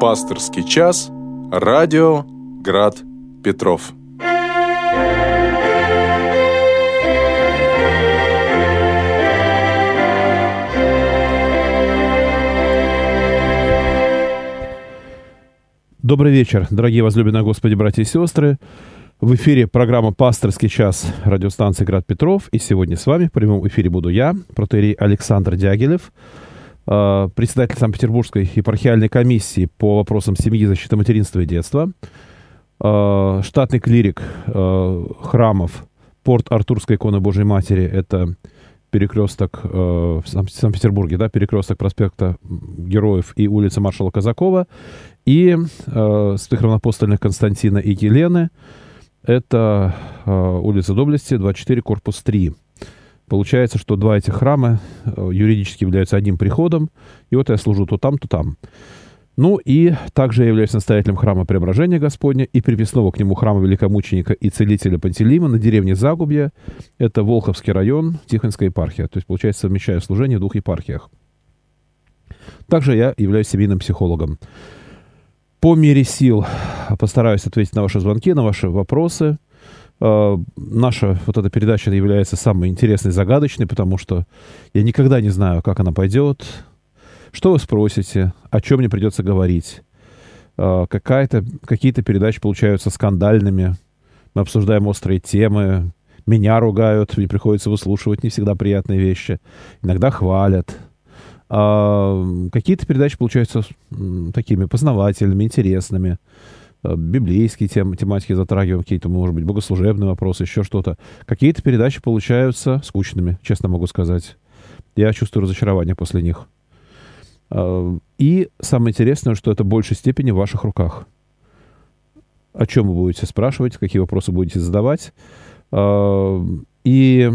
Пасторский час. Радио Град Петров. Добрый вечер, дорогие возлюбленные Господи, братья и сестры. В эфире программа «Пасторский час» радиостанции «Град Петров». И сегодня с вами в прямом эфире буду я, протерей Александр Дягилев, председатель Санкт-Петербургской епархиальной комиссии по вопросам семьи, защиты материнства и детства, э, штатный клирик э, храмов Порт Артурской иконы Божьей Матери. Это перекресток в Санкт-Петербурге, да, перекресток проспекта Героев и улица маршала Казакова, и э, святых равнопостольных Константина и Елены – это э, улица Доблести, 24, корпус 3. Получается, что два этих храма э, юридически являются одним приходом, и вот я служу то там, то там. Ну и также я являюсь настоятелем храма Преображения Господня и приписного к нему храма Великомученика и Целителя Пантелима на деревне Загубья. Это Волховский район, Тихонская епархия. То есть, получается, совмещаю служение в двух епархиях. Также я являюсь семейным психологом. По мере сил постараюсь ответить на ваши звонки, на ваши вопросы. Э, наша вот эта передача является самой интересной, загадочной, потому что я никогда не знаю, как она пойдет, что вы спросите, о чем мне придется говорить. Э, какая-то, какие-то передачи получаются скандальными. Мы обсуждаем острые темы, меня ругают, мне приходится выслушивать не всегда приятные вещи. Иногда хвалят. А, какие-то передачи получаются такими познавательными, интересными. А, библейские тем, тематики затрагиваем, какие-то, может быть, богослужебные вопросы, еще что-то. Какие-то передачи получаются скучными, честно могу сказать. Я чувствую разочарование после них. А, и самое интересное, что это в большей степени в ваших руках. О чем вы будете спрашивать, какие вопросы будете задавать. И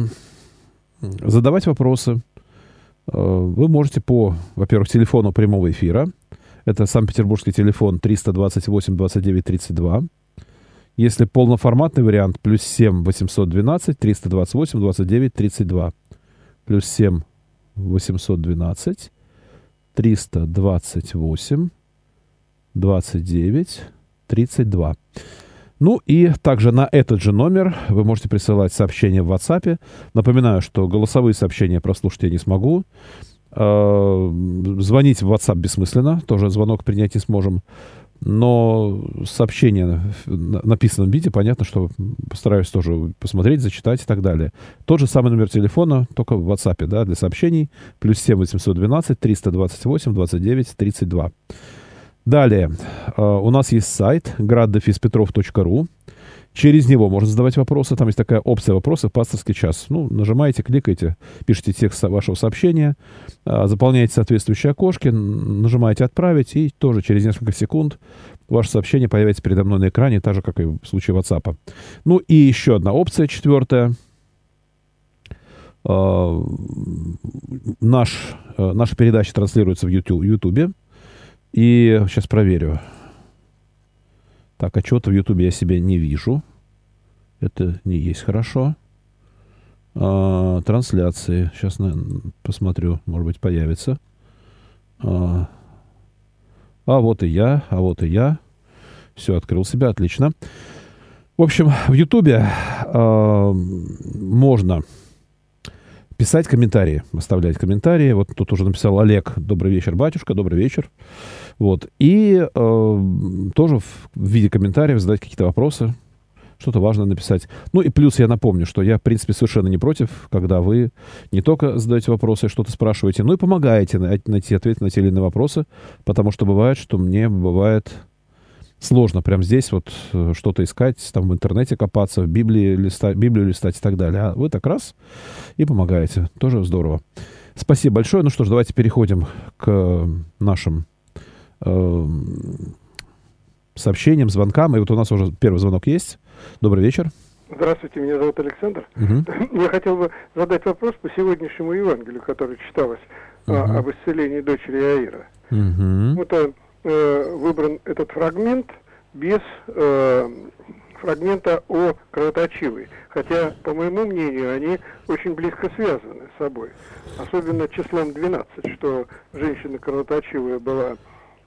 задавать вопросы – Э, вы можете по, во-первых, телефону прямого эфира. Это Санкт-Петербургский телефон 328 29 32. Если полноформатный вариант, плюс 7 812 328 29 32. Плюс 7 812 328 29 32. Ну и также на этот же номер вы можете присылать сообщения в WhatsApp. Напоминаю, что голосовые сообщения прослушать я не смогу. А, звонить в WhatsApp бессмысленно, тоже звонок принять не сможем. Но сообщение в написанном виде, понятно, что постараюсь тоже посмотреть, зачитать и так далее. Тот же самый номер телефона, только в WhatsApp, да, для сообщений. Плюс 7 812 328 29 32. Далее, э, у нас есть сайт graddefispetrov.ru. Через него можно задавать вопросы. Там есть такая опция вопросов пасторский час. Ну, нажимаете, кликаете, пишите текст вашего сообщения, э, заполняете соответствующие окошки, нажимаете «Отправить», и тоже через несколько секунд ваше сообщение появится передо мной на экране, так же, как и в случае WhatsApp. Ну и еще одна опция, четвертая. Э, наш, наша передача транслируется в YouTube. И сейчас проверю. Так, а что-то в Ютубе я себя не вижу. Это не есть хорошо. А, трансляции. Сейчас на, посмотрю, может быть, появится. А, а вот и я, а вот и я. Все, открыл себя, отлично. В общем, в Ютубе а, можно писать комментарии, оставлять комментарии. Вот тут уже написал Олег, добрый вечер, батюшка, добрый вечер. Вот. И э, тоже в виде комментариев задать какие-то вопросы, что-то важное написать. Ну и плюс я напомню, что я, в принципе, совершенно не против, когда вы не только задаете вопросы, что-то спрашиваете, но и помогаете найти ответ на те или иные вопросы, потому что бывает, что мне бывает сложно прямо здесь вот э, что-то искать, там в интернете копаться, в Библии листать, Библию листать и так далее. А вы так раз и помогаете. Тоже здорово. Спасибо большое. Ну что ж, давайте переходим к нашим э, сообщениям, звонкам. И вот у нас уже первый звонок есть. Добрый вечер. Здравствуйте, меня зовут Александр. Угу. Я хотел бы задать вопрос по сегодняшнему Евангелию, которое читалось угу. а, об исцелении дочери Аира. Угу. Вот а, э, выбран этот фрагмент без э, фрагмента о кровоточивой. Хотя, по моему мнению, они очень близко связаны с собой. Особенно числом 12, что женщина кровоточивая была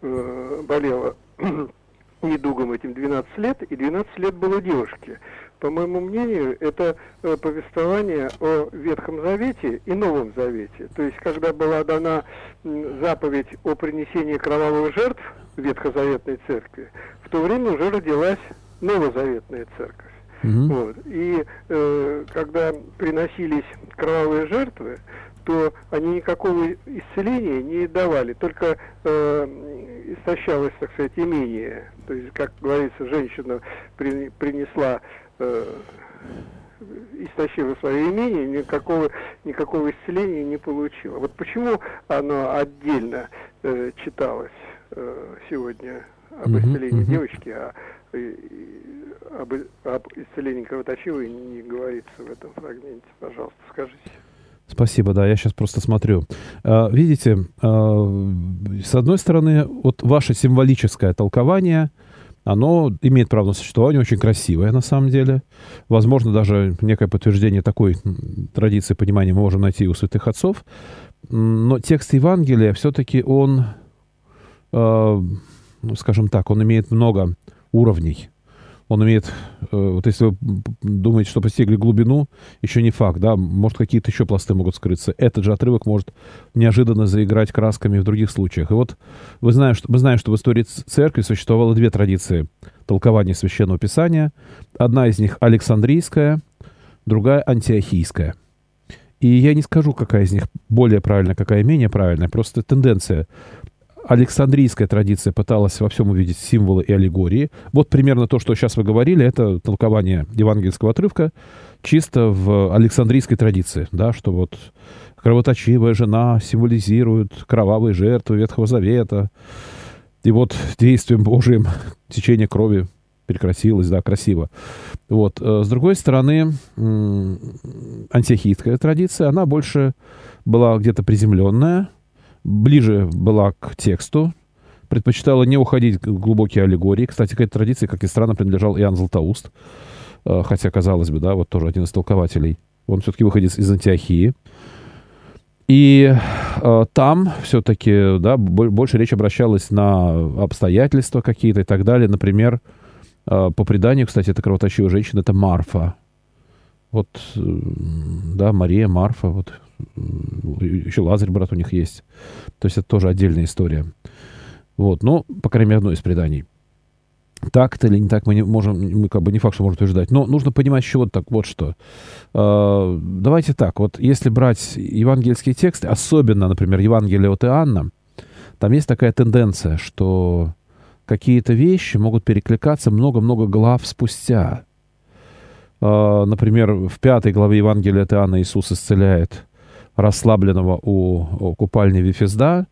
э, болела недугом этим 12 лет, и 12 лет было девушке. По моему мнению, это э, повествование о Ветхом Завете и Новом Завете. То есть, когда была дана заповедь о принесении кровавых жертв Ветхозаветной церкви, в то время уже родилась Новозаветная церковь. Mm-hmm. Вот. И э, когда приносились кровавые жертвы, то они никакого исцеления не давали, только э, истощалось, так сказать, имение. То есть, как говорится, женщина при, принесла, э, истощила свое имение, никакого, никакого исцеления не получила. Вот почему оно отдельно э, читалось э, сегодня об исцелении mm-hmm. девочки, а об, об исцелении кровоточивой не говорится в этом фрагменте. Пожалуйста, скажите. Спасибо, да, я сейчас просто смотрю. А, видите, а, с одной стороны, вот ваше символическое толкование, оно имеет право на существование, очень красивое на самом деле. Возможно, даже некое подтверждение такой традиции понимания мы можем найти у святых отцов. Но текст Евангелия все-таки он, а, ну, скажем так, он имеет много уровней он имеет, э, вот если вы думаете, что постигли глубину, еще не факт, да, может, какие-то еще пласты могут скрыться. Этот же отрывок может неожиданно заиграть красками в других случаях. И вот вы знаете, что, мы знаем, что в истории церкви существовало две традиции толкования Священного Писания. Одна из них Александрийская, другая Антиохийская. И я не скажу, какая из них более правильная, какая менее правильная, просто тенденция Александрийская традиция пыталась во всем увидеть символы и аллегории. Вот примерно то, что сейчас вы говорили, это толкование евангельского отрывка чисто в Александрийской традиции, да, что вот кровоточивая жена символизирует кровавые жертвы Ветхого Завета, и вот действием Божиим течение крови прекратилось, да, красиво. Вот. Э, с другой стороны, антиохийская традиция, она больше была где-то приземленная, ближе была к тексту, предпочитала не уходить в глубокие аллегории. Кстати, к этой традиции, как ни странно, принадлежал Иоанн Златоуст, э, хотя, казалось бы, да, вот тоже один из толкователей. Он все-таки выходит из Антиохии. И э, там все-таки, да, больше речь обращалась на обстоятельства какие-то и так далее. Например, э, по преданию, кстати, это кровоточивая женщина, это Марфа. Вот, э, да, Мария, Марфа, вот еще Лазарь, брат, у них есть. То есть это тоже отдельная история. Вот, но, по крайней мере, одно из преданий. Так это или не так, мы не можем, мы как бы не факт, что можем утверждать. Но нужно понимать еще вот так, вот что. Э, давайте так, вот если брать евангельские тексты, особенно, например, Евангелие от Иоанна, там есть такая тенденция, что какие-то вещи могут перекликаться много-много глав спустя. Э, например, в пятой главе Евангелия от Иоанна Иисус исцеляет расслабленного у, у купальни Вифезда,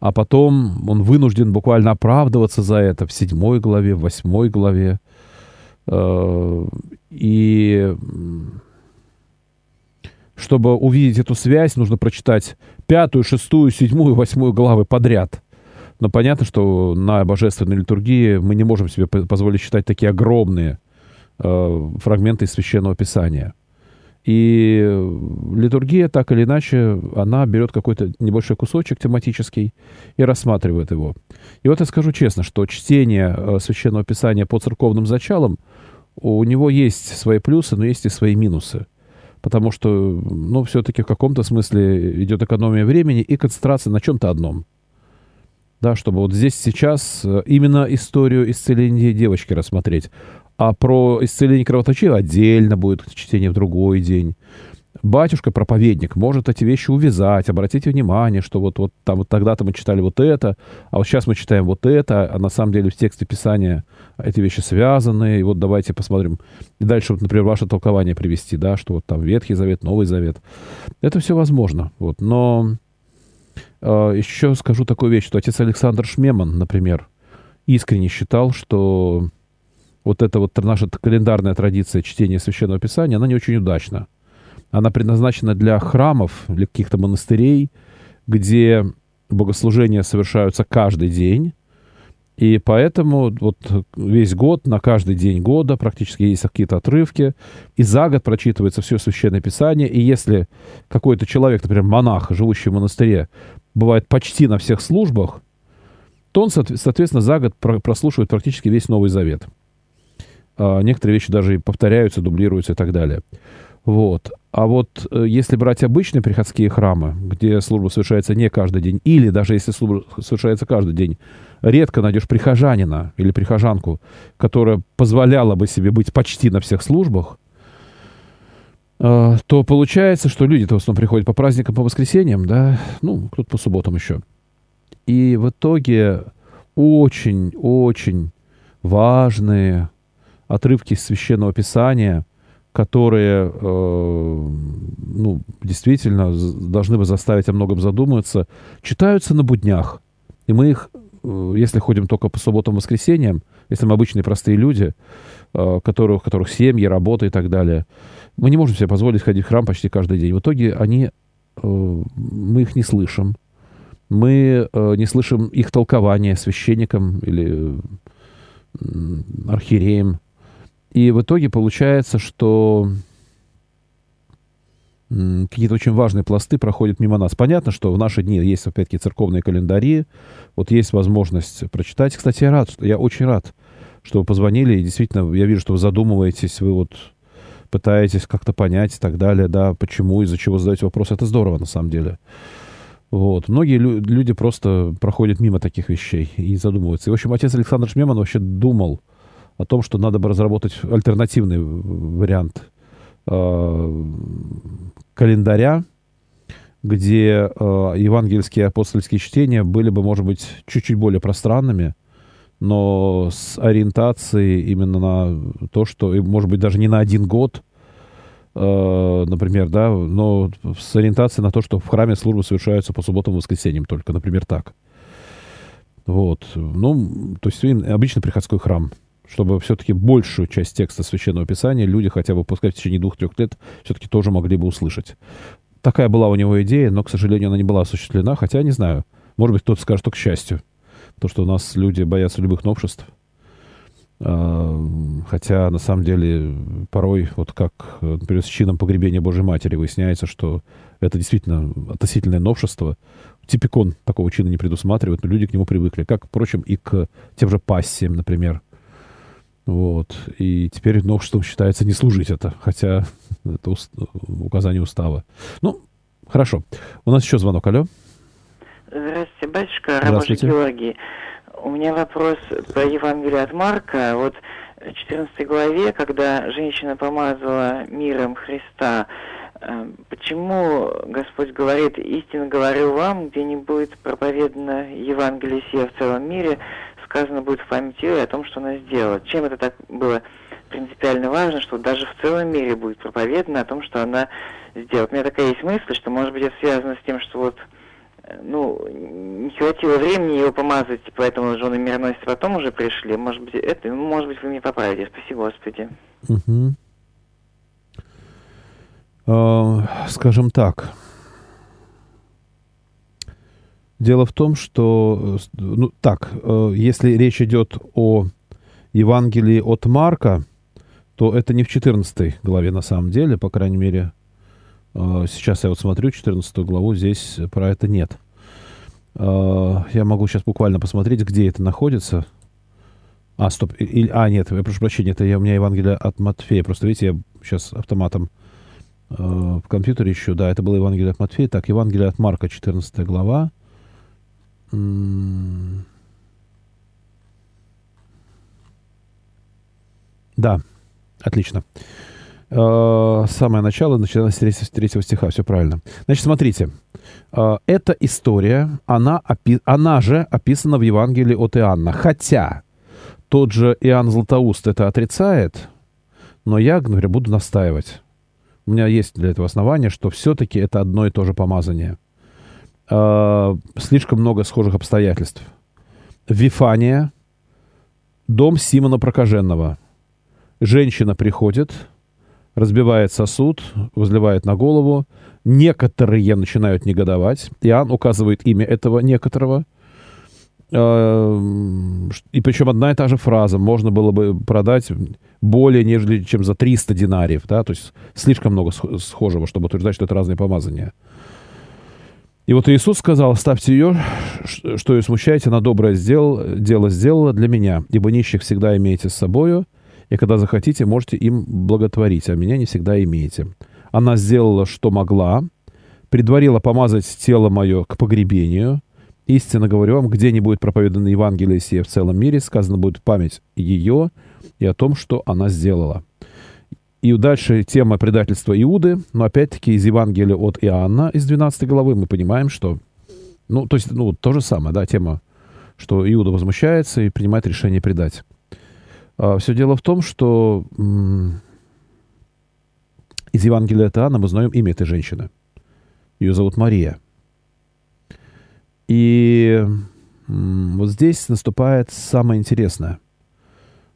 а потом он вынужден буквально оправдываться за это в седьмой главе, в восьмой главе. Э, и чтобы увидеть эту связь, нужно прочитать пятую, шестую, седьмую, восьмую главы подряд. Но понятно, что на божественной литургии мы не можем себе позволить читать такие огромные э, фрагменты из Священного Писания. И литургия, так или иначе, она берет какой-то небольшой кусочек тематический и рассматривает его. И вот я скажу честно, что чтение э, Священного Писания по церковным зачалам, у него есть свои плюсы, но есть и свои минусы. Потому что, ну, все-таки в каком-то смысле идет экономия времени и концентрация на чем-то одном. Да, чтобы вот здесь сейчас э, именно историю исцеления девочки рассмотреть. А про исцеление кровоточивой отдельно будет чтение в другой день. Батюшка, проповедник, может эти вещи увязать. Обратите внимание, что вот, вот, там, вот тогда-то мы читали вот это, а вот сейчас мы читаем вот это, а на самом деле в тексте Писания эти вещи связаны. И вот давайте посмотрим. И дальше, вот, например, ваше толкование привести, да, что вот там Ветхий Завет, Новый Завет. Это все возможно. Вот. Но э, еще скажу такую вещь, что отец Александр Шмеман, например, искренне считал, что вот эта вот наша календарная традиция чтения Священного Писания, она не очень удачна. Она предназначена для храмов, для каких-то монастырей, где богослужения совершаются каждый день, и поэтому вот весь год, на каждый день года практически есть какие-то отрывки. И за год прочитывается все Священное Писание. И если какой-то человек, например, монах, живущий в монастыре, бывает почти на всех службах, то он, соответственно, за год прослушивает практически весь Новый Завет. А некоторые вещи даже и повторяются, дублируются и так далее. Вот. А вот э, если брать обычные приходские храмы, где служба совершается не каждый день, или даже если служба совершается каждый день, редко найдешь прихожанина или прихожанку, которая позволяла бы себе быть почти на всех службах, э, то получается, что люди-то в основном приходят по праздникам, по воскресеньям, да, ну, кто-то по субботам еще. И в итоге очень-очень важные отрывки Священного Писания – которые, э, ну, действительно должны бы заставить о многом задуматься, читаются на буднях. И мы их, э, если ходим только по субботам и воскресеньям, если мы обычные простые люди, э, которых, которых семьи, работа и так далее, мы не можем себе позволить ходить в храм почти каждый день. В итоге они, э, мы их не слышим. Мы э, не слышим их толкования священникам или э, архиереям. И в итоге получается, что какие-то очень важные пласты проходят мимо нас. Понятно, что в наши дни есть, опять-таки, церковные календари, вот есть возможность прочитать. Кстати, я рад, я очень рад, что вы позвонили, и действительно, я вижу, что вы задумываетесь, вы вот пытаетесь как-то понять и так далее, да, почему, из-за чего задаете вопрос. Это здорово, на самом деле. Вот. Многие лю- люди просто проходят мимо таких вещей и задумываются. И, в общем, отец Александр Шмеман вообще думал, о том, что надо бы разработать альтернативный вариант э, календаря, где э, евангельские апостольские чтения были бы, может быть, чуть-чуть более пространными, но с ориентацией именно на то, что, может быть, даже не на один год, э, например, да, но с ориентацией на то, что в храме службы совершаются по субботам и воскресеньям только, например, так. Вот. Ну, то есть обычно приходской храм – чтобы все-таки большую часть текста Священного Писания люди хотя бы, пускай в течение двух-трех лет, все-таки тоже могли бы услышать. Такая была у него идея, но, к сожалению, она не была осуществлена, хотя, не знаю, может быть, кто-то скажет, что к счастью. То, что у нас люди боятся любых новшеств. А, хотя, на самом деле, порой, вот как, например, с чином погребения Божьей Матери выясняется, что это действительно относительное новшество. Типикон такого чина не предусматривает, но люди к нему привыкли. Как, впрочем, и к тем же пассиям, например. Вот. И теперь новшеством считается не служить это, хотя это уст... указание устава. Ну, хорошо. У нас еще звонок. Алло. Здравствуйте, батюшка. Здравствуйте. Георгий. У меня вопрос по Евангелию от Марка. Вот в 14 главе, когда женщина помазала миром Христа, э, почему Господь говорит, истинно говорю вам, где не будет проповедано Евангелие сия в целом мире, сказано будет в памяти о том, что она сделала. Чем это так было принципиально важно, что даже в целом мире будет проповедано о том, что она сделала. У меня такая есть мысль, что, может быть, это связано с тем, что вот э, ну, не хватило времени его помазать, поэтому жены мироносцы потом уже пришли. Может быть, это, ну, может быть, вы мне поправите. Спасибо, Господи. Угу. Э, скажем так, Дело в том, что, э, ну, так, э, если речь идет о Евангелии от Марка, то это не в 14 главе на самом деле, по крайней мере. Э, сейчас я вот смотрю 14 главу, здесь про это нет. Я могу сейчас буквально посмотреть, где это находится. А, стоп. И, а, нет, я прошу прощения, это я, у меня Евангелие от Матфея. Просто, видите, я сейчас автоматом в компьютере ищу. Да, это было Евангелие от Матфея. Так, Евангелие от Марка, 14 глава. Да, отлично. Э, самое начало, начиная с третьего стиха, все правильно. Значит, смотрите, э, эта история, она, она же описана в Евангелии от Иоанна. Хотя тот же Иоанн Златоуст это отрицает, но я, например, буду настаивать. У меня есть для этого основания, что все-таки это одно и то же помазание – э, слишком много схожих обстоятельств. Вифания, дом Симона Прокаженного. Женщина приходит, разбивает сосуд, возливает на голову. Некоторые начинают негодовать. Иоанн указывает имя этого некоторого. Э, и причем одна и та же фраза. Можно было бы продать более нежели чем за 300 динариев. Да? То есть слишком много схожего, чтобы утверждать, что это разные помазания. И вот Иисус сказал, ставьте ее, что ее смущаете, она доброе сделал, дело сделала для меня, ибо нищих всегда имеете с собою, и когда захотите, можете им благотворить, а меня не всегда имеете. Она сделала, что могла, предварила помазать тело мое к погребению. Истинно говорю вам, где не будет проповедано Евангелие сие в целом мире, сказано будет память ее и о том, что она сделала. И дальше тема предательства Иуды, но опять-таки из Евангелия от Иоанна, из 12 главы, мы понимаем, что, ну, то есть, ну, то же самое, да, тема, что Иуда возмущается и принимает решение предать. А, все дело в том, что м- из Евангелия от Иоанна мы знаем имя этой женщины. Ее зовут Мария. И м- вот здесь наступает самое интересное –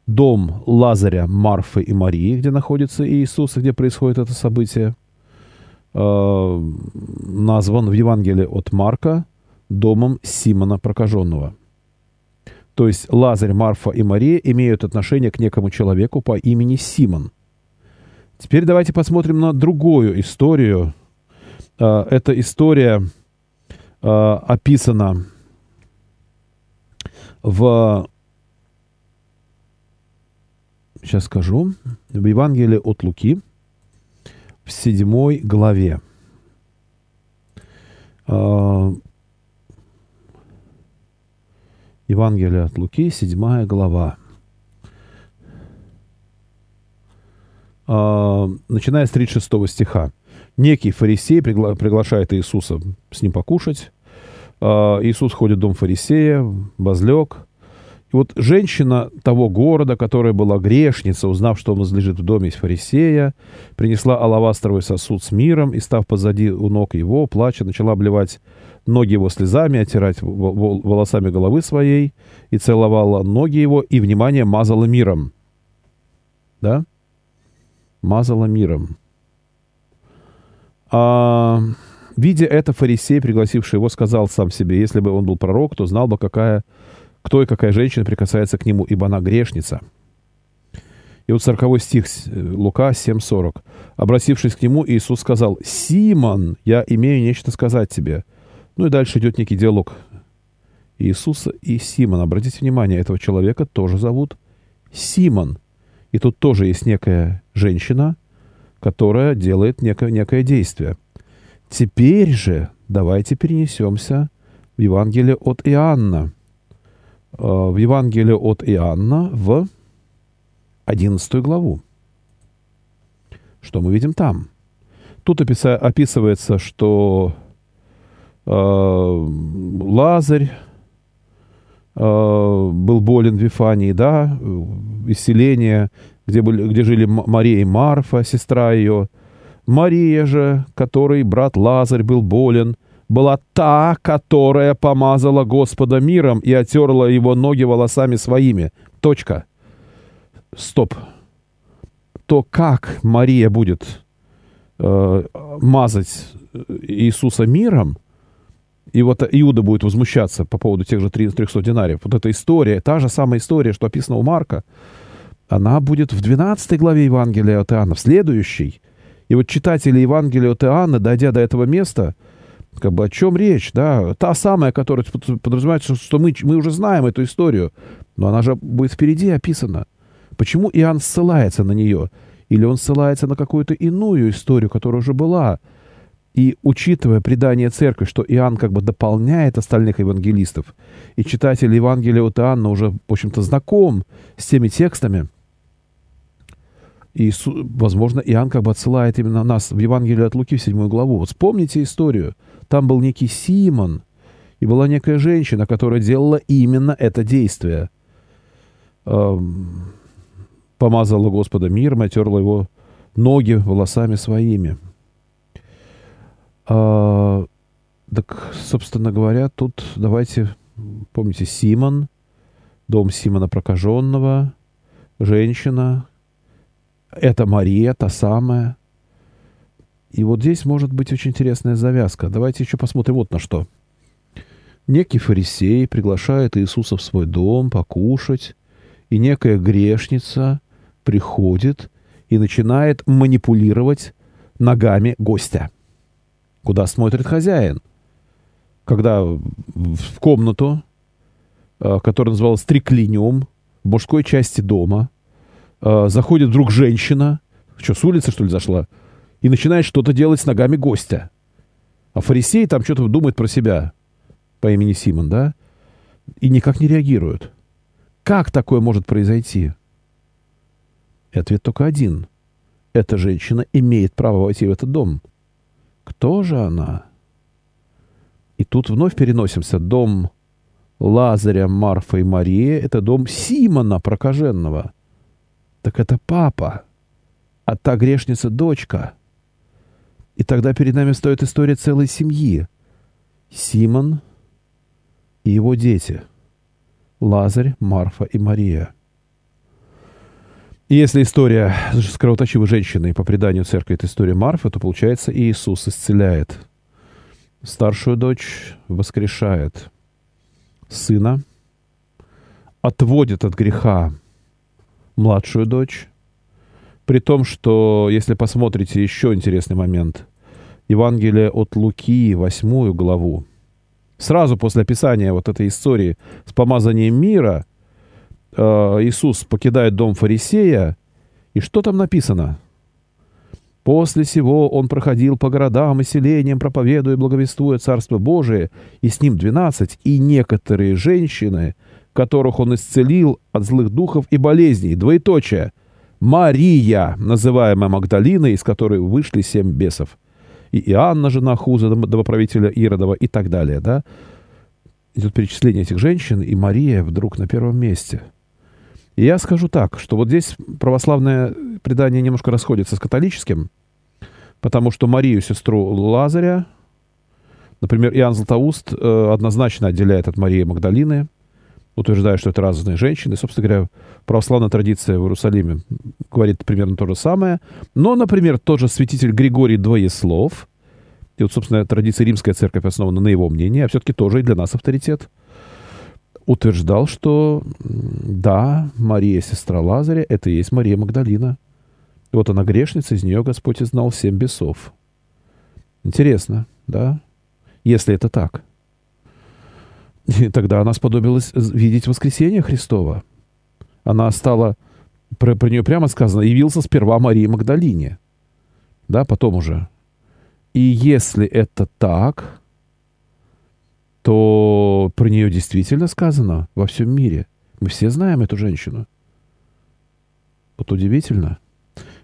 дом Лазаря, Марфы и Марии, где находится Иисус, где происходит это событие, э, назван в Евангелии от Марка домом Симона Прокаженного. То есть Лазарь, Марфа и Мария имеют отношение к некому человеку по имени Симон. Теперь давайте посмотрим на другую историю. Э, эта история э, описана в сейчас скажу, в Евангелии от Луки, в седьмой главе. А, Евангелие от Луки, седьмая глава. А, начиная с 36 стиха. Некий фарисей пригла- приглашает Иисуса с ним покушать. А, Иисус ходит в дом фарисея, возлег, и вот женщина того города, которая была грешница, узнав, что он возлежит в доме из фарисея, принесла алавастровый сосуд с миром и, став позади у ног его, плача, начала обливать ноги его слезами, оттирать волосами головы своей, и целовала ноги его, и, внимание, мазала миром. Да? Мазала миром. А, видя это, фарисей, пригласивший его, сказал сам себе, если бы он был пророк, то знал бы, какая кто и какая женщина прикасается к нему, ибо она грешница. И вот 40 стих Лука 7.40. Обратившись к нему, Иисус сказал, «Симон, я имею нечто сказать тебе». Ну и дальше идет некий диалог Иисуса и Симона. Обратите внимание, этого человека тоже зовут Симон. И тут тоже есть некая женщина, которая делает некое, некое действие. Теперь же давайте перенесемся в Евангелие от Иоанна – Э, в Евангелии от Иоанна в 11 главу. Что мы видим там? Тут описывается, что э, Лазарь э, был болен в Вифании, да, исцеление, где, были, где жили Мария и Марфа, сестра ее. Мария же, которой брат Лазарь был болен, была та, которая помазала Господа миром и отерла его ноги волосами своими. Точка. Стоп. То, как Мария будет э, мазать Иисуса миром, и вот Иуда будет возмущаться по поводу тех же 300 динариев. Вот эта история, та же самая история, что описана у Марка, она будет в 12 главе Евангелия от Иоанна, в следующей. И вот читатели Евангелия от Иоанна, дойдя до этого места, как бы о чем речь, да? Та самая, которая подразумевается, что мы, мы уже знаем эту историю, но она же будет впереди описана. Почему Иоанн ссылается на нее? Или он ссылается на какую-то иную историю, которая уже была? И учитывая предание церкви, что Иоанн как бы дополняет остальных евангелистов, и читатель Евангелия от Иоанна уже, в общем-то, знаком с теми текстами, и, возможно, Иоанн как бы отсылает именно нас в Евангелие от Луки в седьмую главу. Вот вспомните историю – там был некий Симон, и была некая женщина, которая делала именно это действие. Помазала Господа миром, отерла его ноги волосами своими. А, так, собственно говоря, тут давайте, помните, Симон, дом Симона прокаженного, женщина, это Мария, та самая, и вот здесь может быть очень интересная завязка. Давайте еще посмотрим вот на что. Некий фарисей приглашает Иисуса в свой дом покушать, и некая грешница приходит и начинает манипулировать ногами гостя. Куда смотрит хозяин? когда в комнату, э, которая называлась триклиниум, в мужской части дома, э, заходит вдруг женщина, что, с улицы, что ли, зашла, и начинает что-то делать с ногами гостя. А фарисей там что-то думает про себя по имени Симон, да? И никак не реагирует. Как такое может произойти? И ответ только один. Эта женщина имеет право войти в этот дом. Кто же она? И тут вновь переносимся. Дом Лазаря, Марфа и Мария — это дом Симона прокаженного. Так это папа, а та грешница — дочка. И тогда перед нами стоит история целой семьи. Симон и его дети. Лазарь, Марфа и Мария. И если история с кровоточивой женщиной по преданию церкви — это история Марфы, то, получается, Иисус исцеляет. Старшую дочь воскрешает. Сына отводит от греха младшую дочь. При том, что, если посмотрите еще интересный момент, Евангелие от Луки, восьмую главу, сразу после описания вот этой истории с помазанием мира, э, Иисус покидает дом фарисея, и что там написано? После сего он проходил по городам и селениям, проповедуя и благовествуя Царство Божие, и с ним двенадцать, и некоторые женщины, которых он исцелил от злых духов и болезней, двоеточие, Мария, называемая Магдалиной, из которой вышли семь бесов, и Иоанна, жена Хуза, домоправителя Иродова, и так далее, да? Идет перечисление этих женщин, и Мария вдруг на первом месте – и я скажу так, что вот здесь православное предание немножко расходится с католическим, потому что Марию, сестру Лазаря, например, Иоанн Златоуст э, однозначно отделяет от Марии Магдалины, утверждая, что это разные женщины. Собственно говоря, православная традиция в Иерусалиме говорит примерно то же самое. Но, например, тот же святитель Григорий Двоеслов, и вот, собственно, традиция римская церковь основана на его мнении, а все-таки тоже и для нас авторитет – утверждал, что да, Мария, сестра Лазаря, это и есть Мария Магдалина. И вот она грешница, из нее Господь знал семь бесов. Интересно, да? Если это так. И тогда она сподобилась видеть воскресение Христова. Она стала, про, про нее прямо сказано, явился сперва Марии Магдалине. Да, потом уже. И если это так, то про нее действительно сказано во всем мире. Мы все знаем эту женщину. Вот удивительно.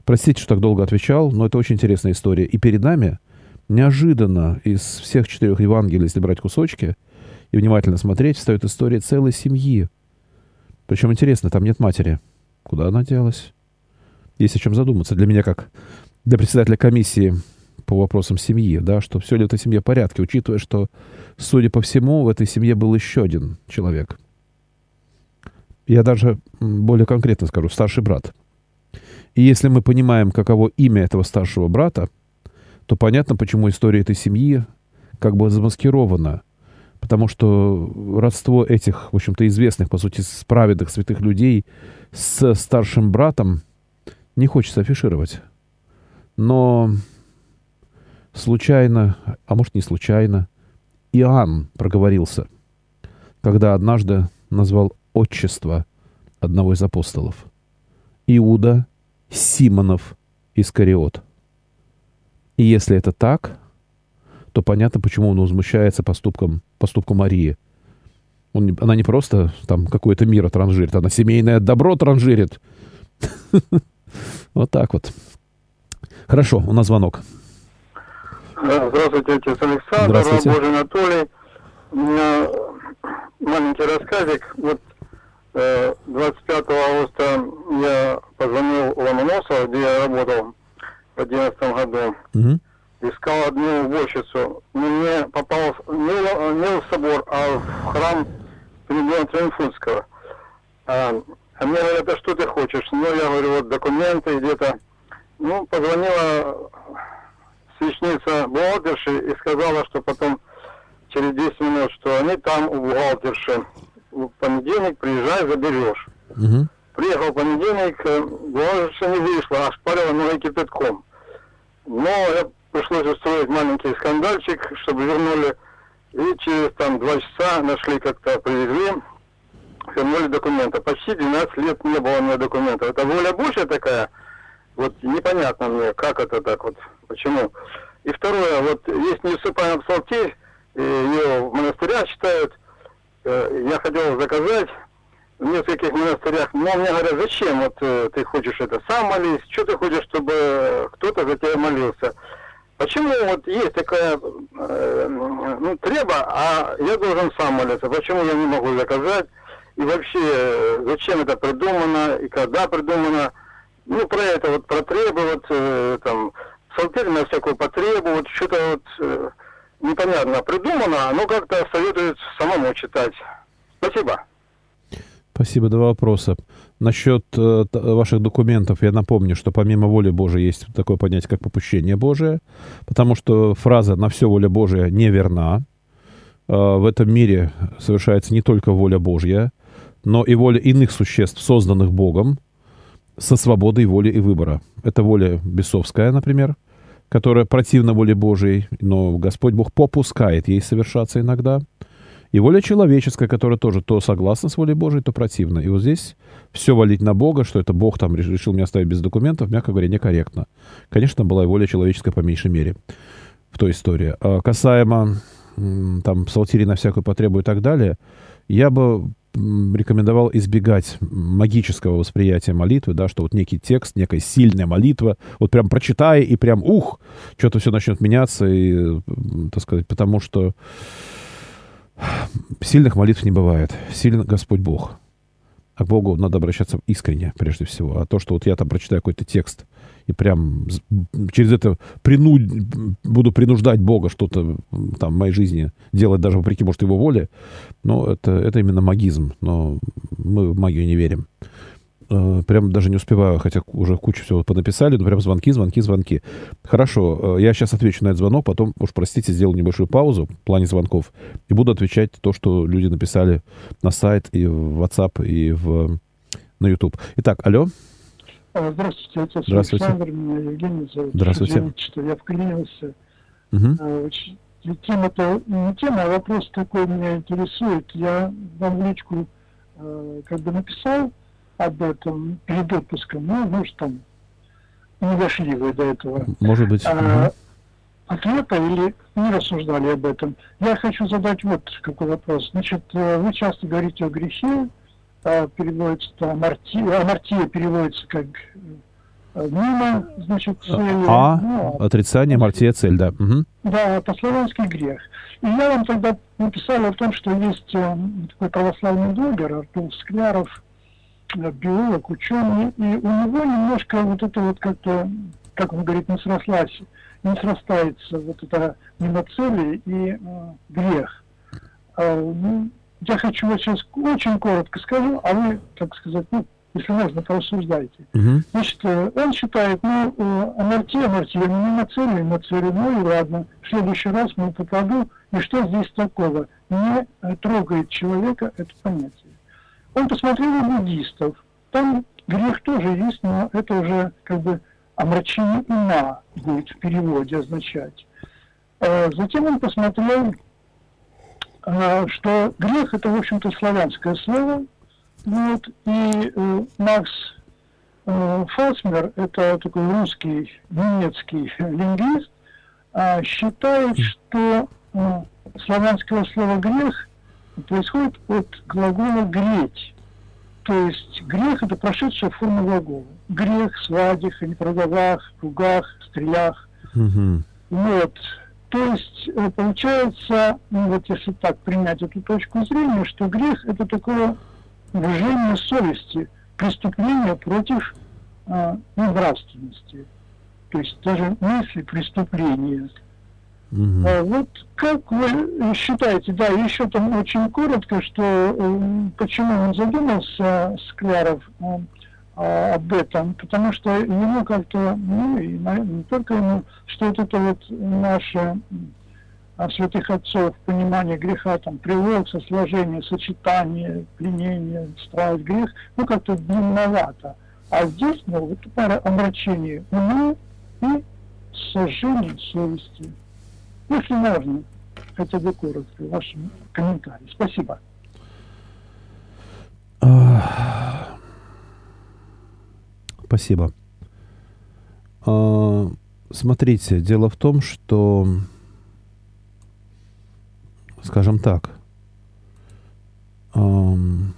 Простите, что так долго отвечал, но это очень интересная история. И перед нами неожиданно из всех четырех Евангелий, если брать кусочки и внимательно смотреть, встает история целой семьи. Причем интересно, там нет матери. Куда она делась? Есть о чем задуматься. Для меня, как для председателя комиссии по вопросам семьи, да, что все ли в этой семье в порядке, учитывая, что, судя по всему, в этой семье был еще один человек. Я даже более конкретно скажу, старший брат. И если мы понимаем, каково имя этого старшего брата, то понятно, почему история этой семьи как бы замаскирована. Потому что родство этих, в общем-то, известных, по сути, праведных святых людей с старшим братом не хочется афишировать. Но Случайно, а может не случайно, Иоанн проговорился, когда однажды назвал отчество одного из апостолов. Иуда Симонов Искариот. И если это так, то понятно, почему он возмущается поступком, поступком Марии. Он, она не просто там какое-то мир транжирит, она семейное добро транжирит. Вот так вот. Хорошо, у нас звонок. Здравствуйте, отец Александр, Здравствуйте. Божий Анатолий. У меня маленький рассказик. Вот 25 э, августа я позвонил Ломоносову, где я работал в 2011 году. Угу. Искал одну уборщицу. Мне попал не, не в собор, а в храм Придона Триумфунского. А, а мне говорят, а что ты хочешь? Ну, я говорю, вот документы где-то. Ну, позвонила свечница бухгалтерши и сказала, что потом через 10 минут, что они там у бухгалтерши. В понедельник приезжай, заберешь. Угу. Приехал понедельник, э, бухгалтерша не вышла, а шпарила ноги кипятком. Но я пришлось устроить маленький скандальчик, чтобы вернули И через там два часа нашли как-то, привезли, вернули документы. Почти 12 лет не было у меня документов. Это воля Божья такая? Вот непонятно мне, как это так вот, почему. И второе, вот есть неусыпаемый псалтирь, ее в монастырях читают. Э, я хотел заказать в нескольких монастырях, но мне говорят, зачем вот э, ты хочешь это сам молись, что ты хочешь, чтобы кто-то за тебя молился. Почему вот есть такая э, ну, треба, а я должен сам молиться? Почему я не могу заказать? И вообще, зачем это придумано и когда придумано? Ну, про это вот, про требы, вот, э, там, псалтирь на всякую потребу, вот, что-то вот э, непонятно придумано, но как-то советуют самому читать. Спасибо. Спасибо, два вопроса. Насчет э, ваших документов я напомню, что помимо воли Божией есть такое понятие, как попущение Божие, потому что фраза «на все воля Божия» неверна. Э, в этом мире совершается не только воля Божья, но и воля иных существ, созданных Богом, со свободой воли и выбора. Это воля бесовская, например, которая противна воле Божией, но Господь Бог попускает ей совершаться иногда – и воля человеческая, которая тоже то согласна с волей Божией, то противна. И вот здесь все валить на Бога, что это Бог там решил меня оставить без документов, мягко говоря, некорректно. Конечно, была и воля человеческая по меньшей мере в той истории. А касаемо там псалтири на всякую потребу и так далее, я бы рекомендовал избегать магического восприятия молитвы, да, что вот некий текст, некая сильная молитва, вот прям прочитай и прям, ух, что-то все начнет меняться, и, так сказать, потому что Сильных молитв не бывает. Силен Господь Бог. А к Богу надо обращаться искренне, прежде всего. А то, что вот я там прочитаю какой-то текст и прям через это принуд... буду принуждать Бога что-то там в моей жизни делать даже вопреки, может, его воле, но это, это именно магизм. Но мы в магию не верим. Э, прям даже не успеваю, хотя уже кучу всего понаписали, но прям звонки, звонки, звонки. Хорошо, э, я сейчас отвечу на этот звонок, потом, уж простите, сделаю небольшую паузу в плане звонков и буду отвечать то, что люди написали на сайт и в WhatsApp, и в, на YouTube. Итак, алло. А, здравствуйте, отец Здравствуйте. Александр, меня Евгений зовут. Здравствуйте. Извините, что я вклинился. Угу. Тема-то не тема, а вопрос такой меня интересует. Я вам в личку как бы написал, об этом перед отпуском, ну, может, там не дошли вы до этого. Может быть. А. Ответа или не рассуждали об этом. Я хочу задать вот какой вопрос. Значит, э, вы часто говорите о грехе, а, переводится там амартия, амартия переводится как э, мимо, значит, цели. А, ну, а отрицание, амартия, цель, да. Угу. Да, по-славянски грех. И я вам тогда написал о том, что есть э, такой православный блогер Артур Скляров, биолог, ученый, и у него немножко вот это вот как-то, как он говорит, не срослась, не срастается вот это миноцели и э, грех. А, ну, я хочу вот сейчас очень коротко скажу, а вы, так сказать, ну, если можно, порассуждайте. Uh-huh. Значит, э, он считает, ну, э, амортия, амортия, ну, не на цели, на цели, ну и ладно. В следующий раз мы попаду, и что здесь такого? Не трогает человека это понятие. Он посмотрел на буддистов. Там грех тоже есть, но это уже как бы омрачение ума будет в переводе означать. А затем он посмотрел, а, что грех это, в общем-то, славянское слово. Вот, и э, Макс э, Фасмер, это такой русский, немецкий лингвист, считает, что э, славянское слово «грех» происходит от глагола «греть». То есть грех – это прошедшая форма глагола. Грех, свадьях, неправдовах, кругах, стрелях. Угу. Вот. То есть э, получается, ну вот если так принять эту точку зрения, что грех – это такое движение совести, преступление против э, нравственности. То есть даже мысли преступления – Угу. Вот как вы считаете, да, еще там очень коротко, что э, почему он задумался, Скляров, а, об этом, потому что ему как-то, ну и не только ему, что вот это вот наше а, святых отцов понимание греха, там, привод, сложение, сочетание, пленение, страсть, грех, ну, как-то длинновато. А здесь, ну, вот омрачение ума и сожжение совести если можно. хотя бы коротко, ваш комментарий. Спасибо. Спасибо. А, смотрите, дело в том, что, скажем так, вот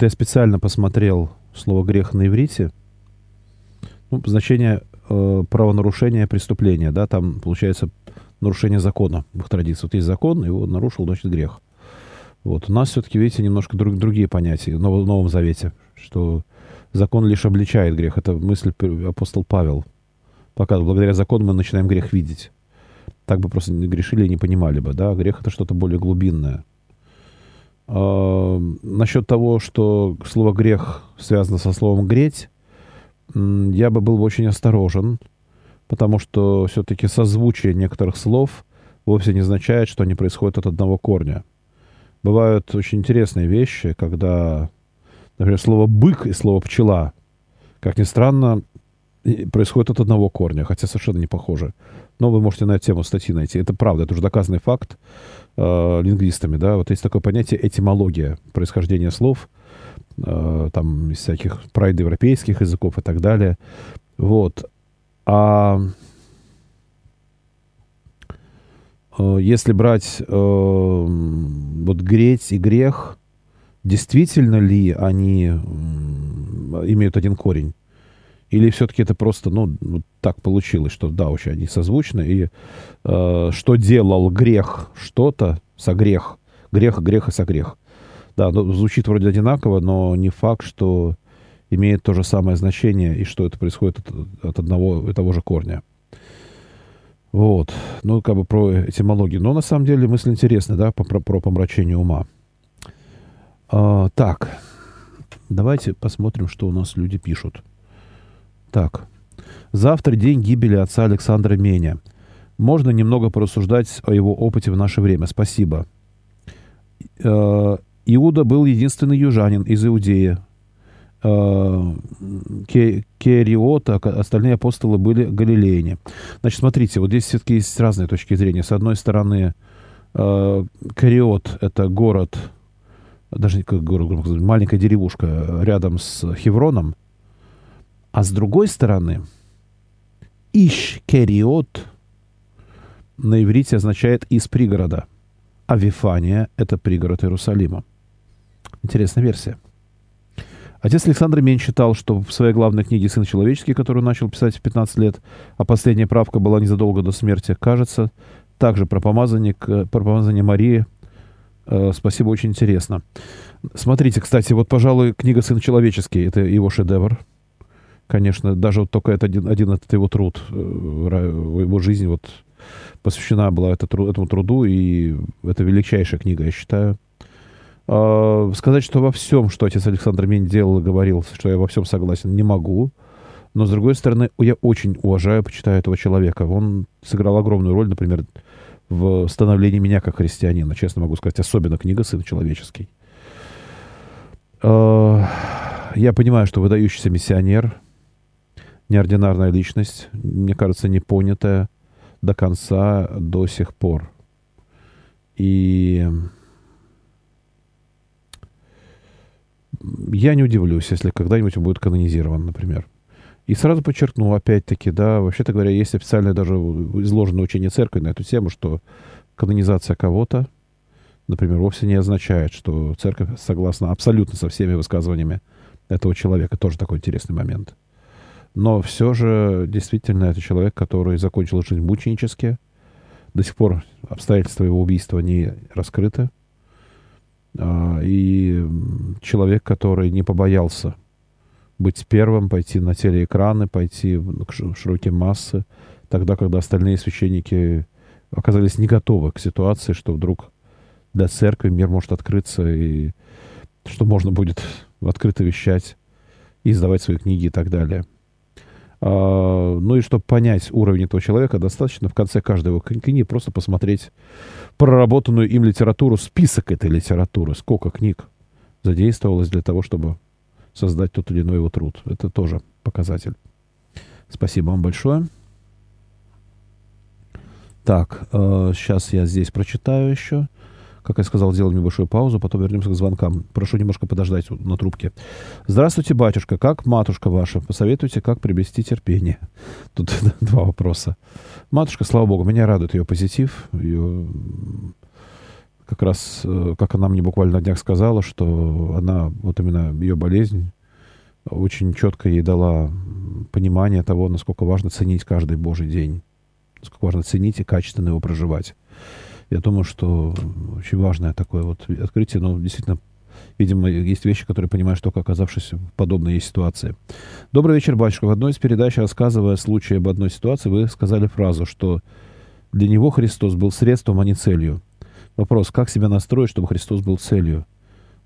я специально посмотрел слово грех на иврите. Ну, значение э, правонарушения преступления, да, там получается нарушение закона в их традиции. Вот есть закон, его нарушил, значит, грех. Вот. У нас все-таки, видите, немножко друг, другие понятия в Новом, Новом Завете, что закон лишь обличает грех. Это мысль апостол Павел показывал. Благодаря закону мы начинаем грех видеть. Так бы просто не грешили и не понимали бы, да. Грех — это что-то более глубинное. А, насчет того, что слово «грех» связано со словом «греть», я бы был очень осторожен, потому что все-таки созвучие некоторых слов вовсе не означает, что они происходят от одного корня — бывают очень интересные вещи, когда, например, слово «бык» и слово «пчела», как ни странно, происходят от одного корня, хотя совершенно не похожи. Но вы можете на эту тему статьи найти. Это правда, это уже доказанный факт э, лингвистами. Да? Вот есть такое понятие этимология, происхождение слов, э, там, из всяких прайдоевропейских языков и так далее. Вот. А Э, если брать э, вот греть и грех, действительно ли они имеют один корень? Или все-таки это просто, ну, так получилось, что да, очень они созвучны, и э, что делал грех что-то, согрех, грех, грех и согрех. Да, ну, звучит вроде одинаково, но не факт, что имеет то же самое значение, и что это происходит от, от одного и того же корня. Вот. Ну, как бы про этимологию. Но на самом деле мысль интересная, да, про, про помрачение ума. А, так. Давайте посмотрим, что у нас люди пишут. Так. Завтра день гибели отца Александра Меня. Можно немного порассуждать о его опыте в наше время. Спасибо. А, Иуда был единственный южанин из Иудеи, Э, Кериота, остальные апостолы были галилеяне. Значит, смотрите, вот здесь все-таки есть разные точки зрения. С одной стороны, э, Кериот — это город, даже не город, маленькая деревушка рядом с Хевроном, а с другой стороны, Иш Кериот на иврите означает «из пригорода», а Вифания — это пригород Иерусалима. Интересная версия. Отец Александр Мень считал, что в своей главной книге «Сын человеческий», которую начал писать в 15 лет, а последняя правка была незадолго до смерти, кажется, также про помазание, про помазание Марии. Э, спасибо, очень интересно. Смотрите, кстати, вот, пожалуй, книга «Сын человеческий» — это его шедевр. Конечно, даже вот только это один, один этот его труд, э, его жизнь вот посвящена была это, этому труду, и это величайшая книга, я считаю. Э, сказать, что во всем, что отец Александр Мень делал и говорил, что я во всем согласен, не могу. Но, с другой стороны, я очень уважаю, почитаю этого человека. Он сыграл огромную роль, например, в становлении меня как христианина. Честно могу сказать, особенно книга «Сын человеческий». Э, я понимаю, что выдающийся миссионер, неординарная личность, мне кажется, не понятая до конца до сих пор. И я не удивлюсь, если когда-нибудь он будет канонизирован, например. И сразу подчеркну, опять-таки, да, вообще-то говоря, есть официальное даже изложенное учение церкви на эту тему, что канонизация кого-то, например, вовсе не означает, что церковь согласна абсолютно со всеми высказываниями этого человека. Тоже такой интересный момент. Но все же, действительно, это человек, который закончил жизнь мученически. До сих пор обстоятельства его убийства не раскрыты. А, и человек, который не побоялся быть первым, пойти на телеэкраны, пойти к широкие массы, тогда, когда остальные священники оказались не готовы к ситуации, что вдруг для церкви мир может открыться, и что можно будет открыто вещать, и издавать свои книги и так далее. А, ну и чтобы понять уровень этого человека, достаточно в конце каждой его книги просто посмотреть проработанную им литературу, список этой литературы, сколько книг задействовалось для того, чтобы создать тот или иной его труд. Это тоже показатель. Спасибо вам большое. Так, э, сейчас я здесь прочитаю еще. Как я сказал, сделаем небольшую паузу, потом вернемся к звонкам. Прошу немножко подождать на трубке. Здравствуйте, батюшка. Как матушка ваша? Посоветуйте, как приобрести терпение. Тут два вопроса. Матушка, слава богу, меня радует ее позитив. Ее как раз, э, как она мне буквально на днях сказала, что она, вот именно ее болезнь, очень четко ей дала понимание того, насколько важно ценить каждый Божий день, насколько важно ценить и качественно его проживать. Я думаю, что очень важное такое вот открытие, но действительно, видимо, есть вещи, которые понимаешь только оказавшись в подобной ситуации. Добрый вечер, батюшка. В одной из передач, рассказывая случай об одной ситуации, вы сказали фразу, что для него Христос был средством, а не целью. Вопрос, как себя настроить, чтобы Христос был целью?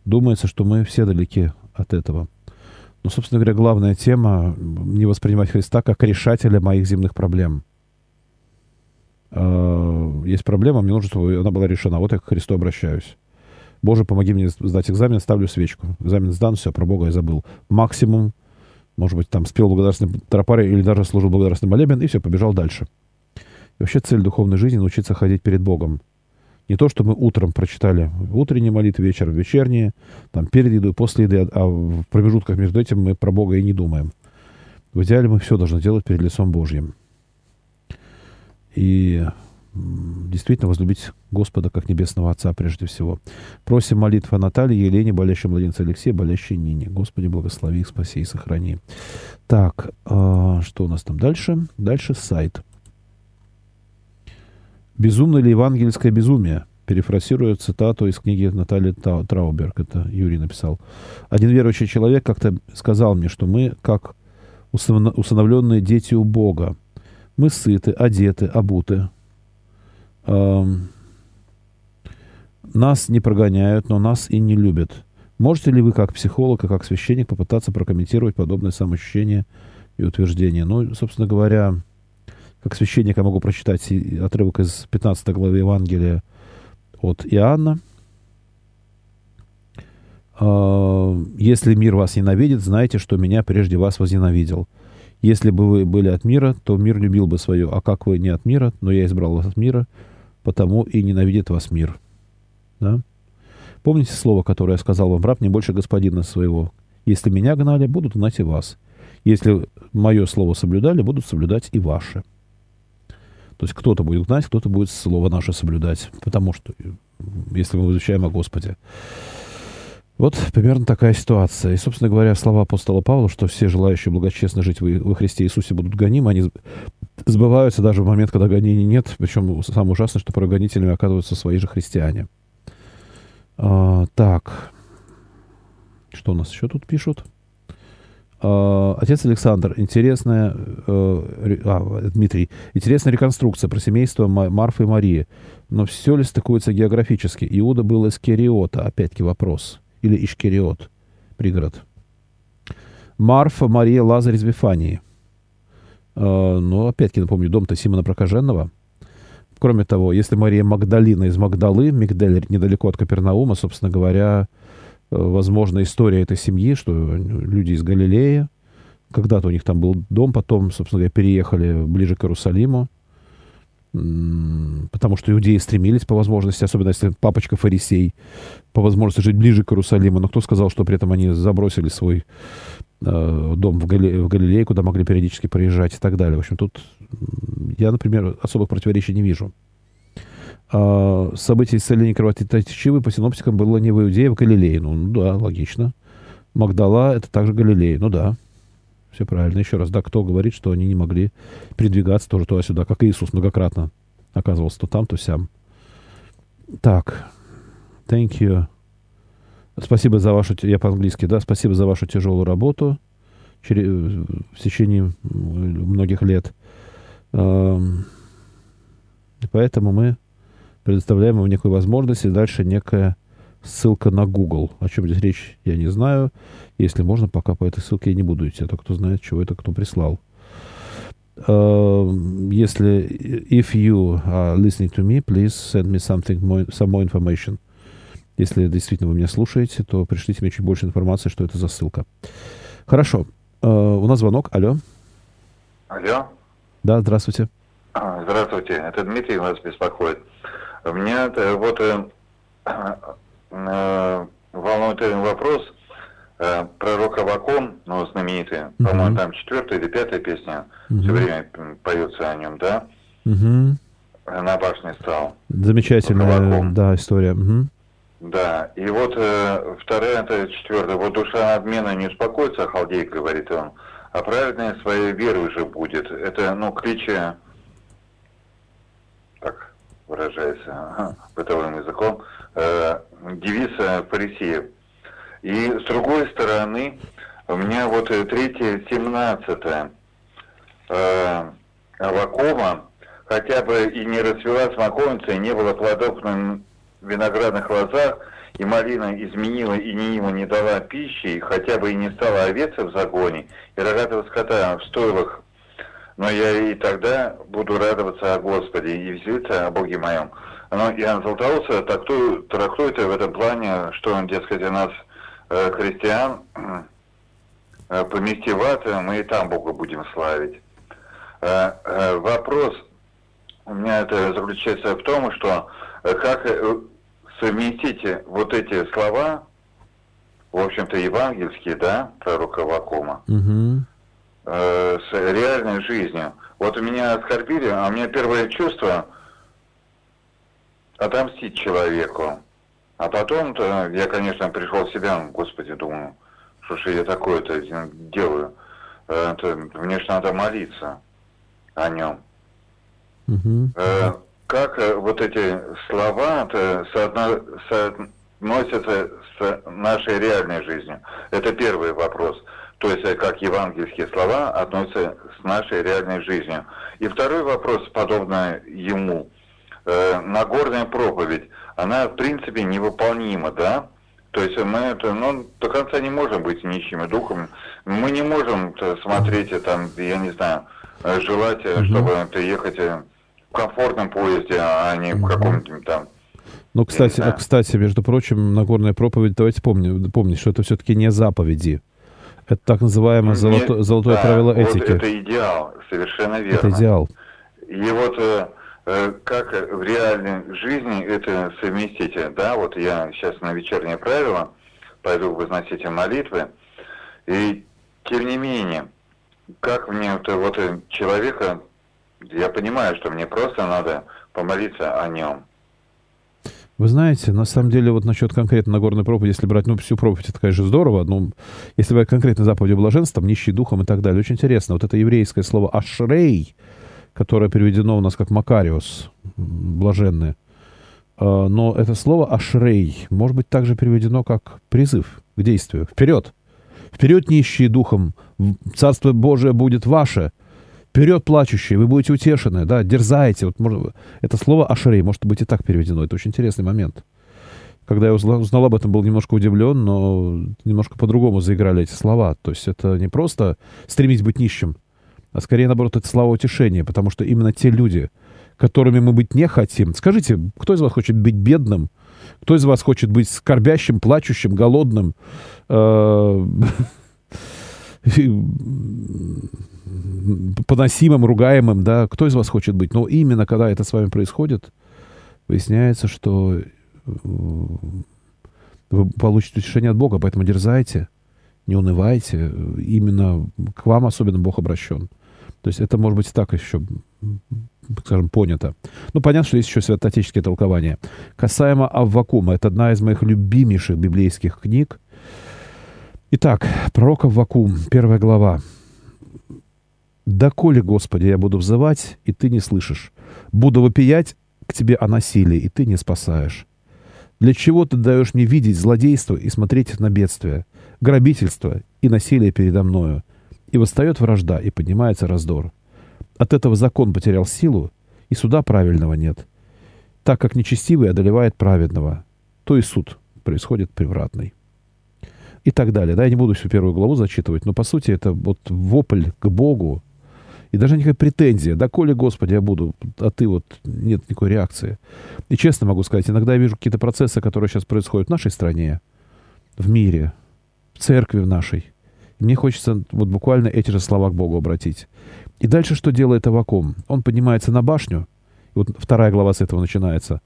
Думается, что мы все далеки от этого. Но, собственно говоря, главная тема — не воспринимать Христа как решателя моих земных проблем. А, есть проблема, мне нужно, чтобы она была решена. Вот я к Христу обращаюсь. Боже, помоги мне сдать экзамен, ставлю свечку. Экзамен сдан, все, про Бога я забыл. Максимум, может быть, там спел благодарственный тропарь или даже служил благодарственный молебен, и все, побежал дальше. И вообще цель духовной жизни — научиться ходить перед Богом. Не то, что мы утром прочитали утренние молитвы, вечером вечерние, там перед едой, после еды, а в промежутках между этим мы про Бога и не думаем. В идеале мы все должны делать перед лицом Божьим. И действительно возлюбить Господа как Небесного Отца прежде всего. Просим молитва Натальи, Елене, болящей младенца Алексея, болящей Нине. Господи, благослови их, спаси и сохрани. Так, э, что у нас там дальше? Дальше сайт. «Безумно ли евангельское безумие?» Перефразируя цитату из книги Натальи Трауберг. Это Юрий написал. Один верующий человек как-то сказал мне, что мы, как усыновленные дети у Бога, мы сыты, одеты, обуты. Нас не прогоняют, но нас и не любят. Можете ли вы, как психолог и как священник, попытаться прокомментировать подобное самоощущение и утверждение? Ну, собственно говоря, как священник я могу прочитать отрывок из 15 главы Евангелия от Иоанна. «А, «Если мир вас ненавидит, знайте, что меня прежде вас возненавидел. Если бы вы были от мира, то мир любил бы свое, а как вы не от мира, но я избрал вас от мира, потому и ненавидит вас мир». Да? Помните слово, которое я сказал вам, раб не больше господина своего. Если меня гнали, будут гнать и вас. Если мое слово соблюдали, будут соблюдать и ваши. То есть кто-то будет гнать, кто-то будет слово наше соблюдать. Потому что, если мы изучаем о Господе. Вот примерно такая ситуация. И, собственно говоря, слова апостола Павла, что все желающие благочестно жить во Христе Иисусе будут гонимы, они сбываются даже в момент, когда гонений нет. Причем самое ужасное, что прогонителями оказываются свои же христиане. А, так. Что у нас еще тут пишут? А, отец Александр, интересная, э, а, Дмитрий, интересная реконструкция про семейство Марфы и Марии. Но все ли стыкуется географически? Иуда был из Кериота, опять-таки вопрос. Или Ишкериот, пригород. Марфа, Мария, Лазарь из Вифании. А, ну, опять-таки напомню, дом-то Симона Прокаженного. Кроме того, если Мария Магдалина из Магдалы, Мигдель недалеко от Капернаума, собственно говоря, возможно, история этой семьи, что люди из Галилея, когда-то у них там был дом, потом, собственно говоря, переехали ближе к Иерусалиму, потому что иудеи стремились по возможности, особенно если папочка фарисей, по возможности жить ближе к Иерусалиму, но кто сказал, что при этом они забросили свой э, дом в, Гали, в Галилее, куда могли периодически приезжать и так далее. В общем, тут я, например, особых противоречий не вижу. А, событие исцеления кровоточивой по синоптикам было не в Иудее, а в Галилее. Ну, ну да, логично. Магдала — это также Галилея. Ну да, все правильно. Еще раз, да, кто говорит, что они не могли передвигаться тоже туда-сюда, как Иисус многократно оказывался то там, то сям. Так, thank you. Спасибо за вашу, я по-английски, да, спасибо за вашу тяжелую работу через, в течение многих лет. Поэтому мы предоставляем вам некую возможность, и дальше некая ссылка на Google. О чем здесь речь, я не знаю. Если можно, пока по этой ссылке я не буду идти, а то кто знает, чего это кто прислал. Uh, если if you are listening to me, please send me something more, some more information. Если действительно вы меня слушаете, то пришлите мне чуть больше информации, что это за ссылка. Хорошо. Uh, у нас звонок. Алло. Алло. Да, здравствуйте. А, здравствуйте, это Дмитрий вас беспокоит. Меня вот э, э, волнует вопрос э, пророк Аваком, ну, знаменитый, uh-huh. по-моему, там четвертая или пятая песня, uh-huh. все время поется о нем, да? Uh-huh. На башне стал. Замечательная, да, история. Uh-huh. Да, и вот э, вторая, это четвертая, вот душа обмена не успокоится, халдей, говорит он, а праведная своей верой уже будет. Это, ну, клича, так выражается бытовым языком, э, девиз фарисеев. И с другой стороны, у меня вот третье, семнадцатое э, Авакома, хотя бы и не расцвела смоковница, и не было плодов на виноградных лозах, и малина изменила и не ему не дала пищи, и хотя бы и не стала овец в загоне, и рогатого скота в стойлах, но я и тогда буду радоваться о Господе и веселиться о Боге моем. Но Иоанн Златоуст трактует, трактует в этом плане, что он, дескать, у нас э, христиан э, помести ад, мы и там Бога будем славить. Э, э, вопрос у меня это заключается в том, что э, как э, совместите вот эти слова, в общем-то, евангельские, да, пророка Вакума, угу. Э, с реальной жизнью. Вот у меня оскорбили, а у меня первое чувство отомстить человеку. А потом-то я, конечно, пришел в себя, господи, думаю, что же я такое-то делаю. Э, это, мне же надо молиться о нем. Угу. Э, как вот эти слова соотно, соотносятся с нашей реальной жизнью? Это первый вопрос. То есть э, как евангельские слова относятся с нашей реальной жизнью. И второй вопрос, подобно ему. Э, Нагорная проповедь, она в принципе невыполнима, да? То есть мы это, ну, до конца не можем быть нищими духом. Мы не можем смотреть, там, я не знаю, желать, угу. чтобы это ехать в комфортном поезде, а не в каком-нибудь там ну, кстати, а, кстати, между прочим, Нагорная проповедь, давайте помним, помнить, что это все-таки не заповеди. Это так называемое золото, не, золотое да, правило этики. Вот это идеал, совершенно верно. Это идеал. И вот э, э как в реальной жизни это совместить, да, вот я сейчас на вечернее правило пойду возносить молитвы, и тем не менее, как мне вот, вот человека я понимаю, что мне просто надо помолиться о нем. Вы знаете, на самом деле, вот насчет конкретно Нагорной проповеди, если брать, ну, всю проповедь, это, конечно, здорово, но если брать конкретно заповеди блаженства, там, нищий духом и так далее, очень интересно. Вот это еврейское слово «ашрей», которое переведено у нас как «макариус», блаженное, а, но это слово «ашрей» может быть также переведено как призыв к действию. Вперед! Вперед, нищие духом! Царство Божие будет ваше! Вперед, плачущие, вы будете утешены, да, дерзайте. Вот, может, это слово «ашерей» может быть и так переведено. Это очень интересный момент. Когда я узнал, об этом, был немножко удивлен, но немножко по-другому заиграли эти слова. То есть это не просто стремить быть нищим, а скорее, наоборот, это слова утешения, потому что именно те люди, которыми мы быть не хотим. Скажите, кто из вас хочет быть бедным? Кто из вас хочет быть скорбящим, плачущим, голодным? Поносимым, ругаемым, да, кто из вас хочет быть? Но именно когда это с вами происходит, выясняется, что э, вы получите утешение от Бога, поэтому дерзайте, не унывайте. Именно к вам особенно Бог обращен. То есть это может быть так еще, скажем, понято. Ну, понятно, что есть еще святоотеческие толкования. Касаемо Аввакума, это одна из моих любимейших библейских книг. Итак, пророк Аввакум, первая глава. «Доколе, Господи, я буду взывать, и Ты не слышишь? Буду вопиять к Тебе о насилии, и Ты не спасаешь? Для чего Ты даешь мне видеть злодейство и смотреть на бедствие, грабительство и насилие передо мною? И восстает вражда, и поднимается раздор. От этого закон потерял силу, и суда правильного нет. Так как нечестивый одолевает праведного, то и суд происходит превратный» и так далее. Да, я не буду всю первую главу зачитывать, но по сути это вот вопль к Богу, и даже никакая претензия. Да, коли, Господи, я буду, а ты вот нет никакой реакции. И честно могу сказать, иногда я вижу какие-то процессы, которые сейчас происходят в нашей стране, в мире, в церкви в нашей. И мне хочется вот буквально эти же слова к Богу обратить. И дальше что делает Авакум? Он поднимается на башню, и вот вторая глава с этого начинается,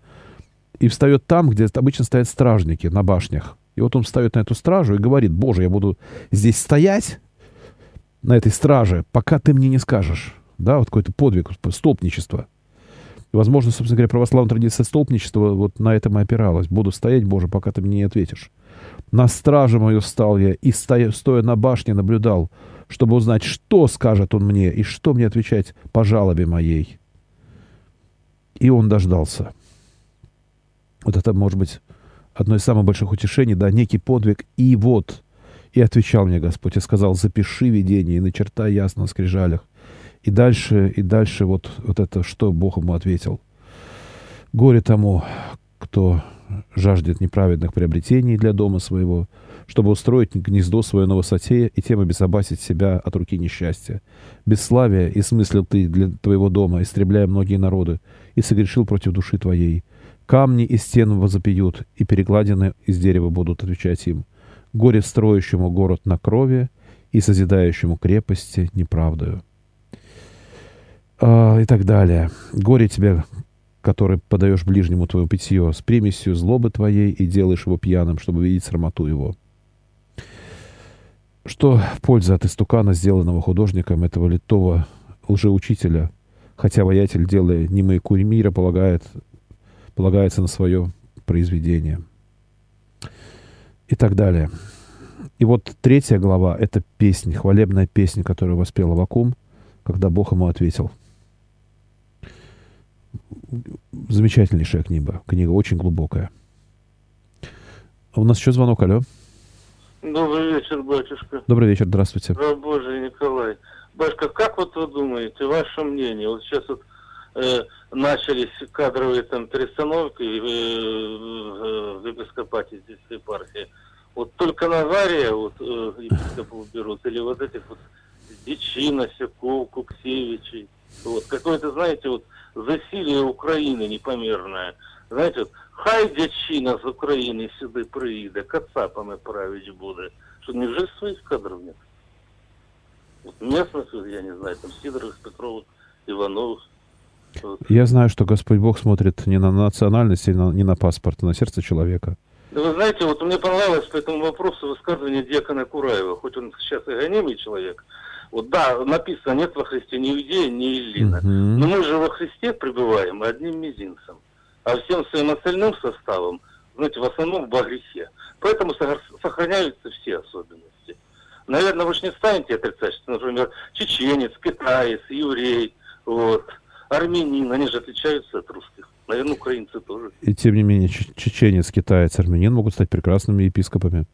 и встает там, где обычно стоят стражники на башнях. И вот он встает на эту стражу и говорит, «Боже, я буду здесь стоять, на этой страже, пока ты мне не скажешь». Да, вот какой-то подвиг, столпничество. Возможно, собственно говоря, православная традиция столпничества вот на этом и опиралась. «Буду стоять, Боже, пока ты мне не ответишь». На страже мою стал я и, стоя, стоя на башне, наблюдал, чтобы узнать, что скажет он мне и что мне отвечать по жалобе моей. И он дождался. Вот это, может быть, одно из самых больших утешений, да, некий подвиг. И вот, и отвечал мне Господь, и сказал, запиши видение и начертай ясно на скрижалях. И дальше, и дальше вот, вот это, что Бог ему ответил. Горе тому, кто жаждет неправедных приобретений для дома своего, чтобы устроить гнездо свое на высоте и тем обезопасить себя от руки несчастья. Бесславие и смыслил ты для твоего дома, истребляя многие народы, и согрешил против души твоей. Камни и стены возопьют, и перекладины из дерева будут отвечать им. Горе строящему город на крови и созидающему крепости неправдою. А, и так далее. Горе тебе, который подаешь ближнему твое питье с примесью злобы твоей и делаешь его пьяным, чтобы видеть срамоту его. Что польза от истукана, сделанного художником этого литого лжеучителя, хотя воятель, делая немые куримира, полагает, полагается на свое произведение. И так далее. И вот третья глава — это песня, хвалебная песня, которую воспел Авакум, когда Бог ему ответил — замечательнейшая книга. Книга очень глубокая. А у нас еще звонок, алло. Добрый вечер, батюшка. Добрый вечер, здравствуйте. Божий Николай. Батюшка, как вот вы думаете, ваше мнение, вот сейчас вот начались кадровые там перестановки э, э, в епископате здесь в епархии, вот только Назария вот э, епископов берут, или вот этих вот Дичина, Сяков, Куксевичей, вот какой-то, знаете, вот засилие України непомірне. Знаєте, от, хай дячина з України сюди приїде, кацапами править буде. Що невже своїх кадрів нет? Вот местных, я не знаю, там Сидоровых, Петровых, Ивановых. Я знаю, что Господь Бог смотрит не на национальность, не на паспорт, а на сердце человека. Да вы знаете, вот мне понравилось по этому вопросу высказывание Дьякона Кураева, хоть он сейчас и гонимый человек, вот да, написано, нет во Христе ни иудея, ни Иллина. Угу. Но мы же во Христе пребываем одним мизинцем. А всем своим остальным составом, знаете, в основном в грехе. Поэтому сохраняются все особенности. Наверное, вы же не станете отрицать, что, например, чеченец, китаец, еврей, вот, армянин, они же отличаются от русских. Наверное, украинцы тоже. И тем не менее, чеченец, китаец, армянин могут стать прекрасными епископами.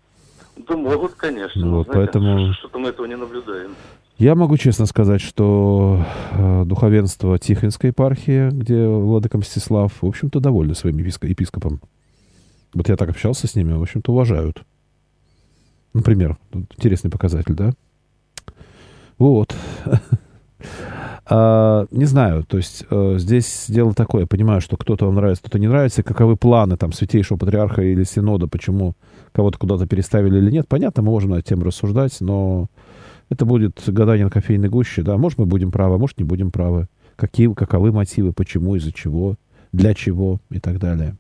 Да могут, конечно. Вот, знаете, поэтому... Что-то мы этого не наблюдаем. Я могу честно сказать, что э, духовенство Тихвинской епархии, где владыка Мстислав, в общем-то, довольны своим епископом. Вот я так общался с ними, в общем-то, уважают. Например, интересный показатель, да? Вот. а, не знаю, то есть а, здесь дело такое, я понимаю, что кто-то вам нравится, кто-то не нравится, каковы планы там святейшего патриарха или синода, почему кого-то куда-то переставили или нет, понятно, мы можем на эту тему рассуждать, но это будет гадание на кофейной гуще, да. Может, мы будем правы, может, не будем правы. Какие, каковы мотивы, почему, из-за чего, для чего и так далее.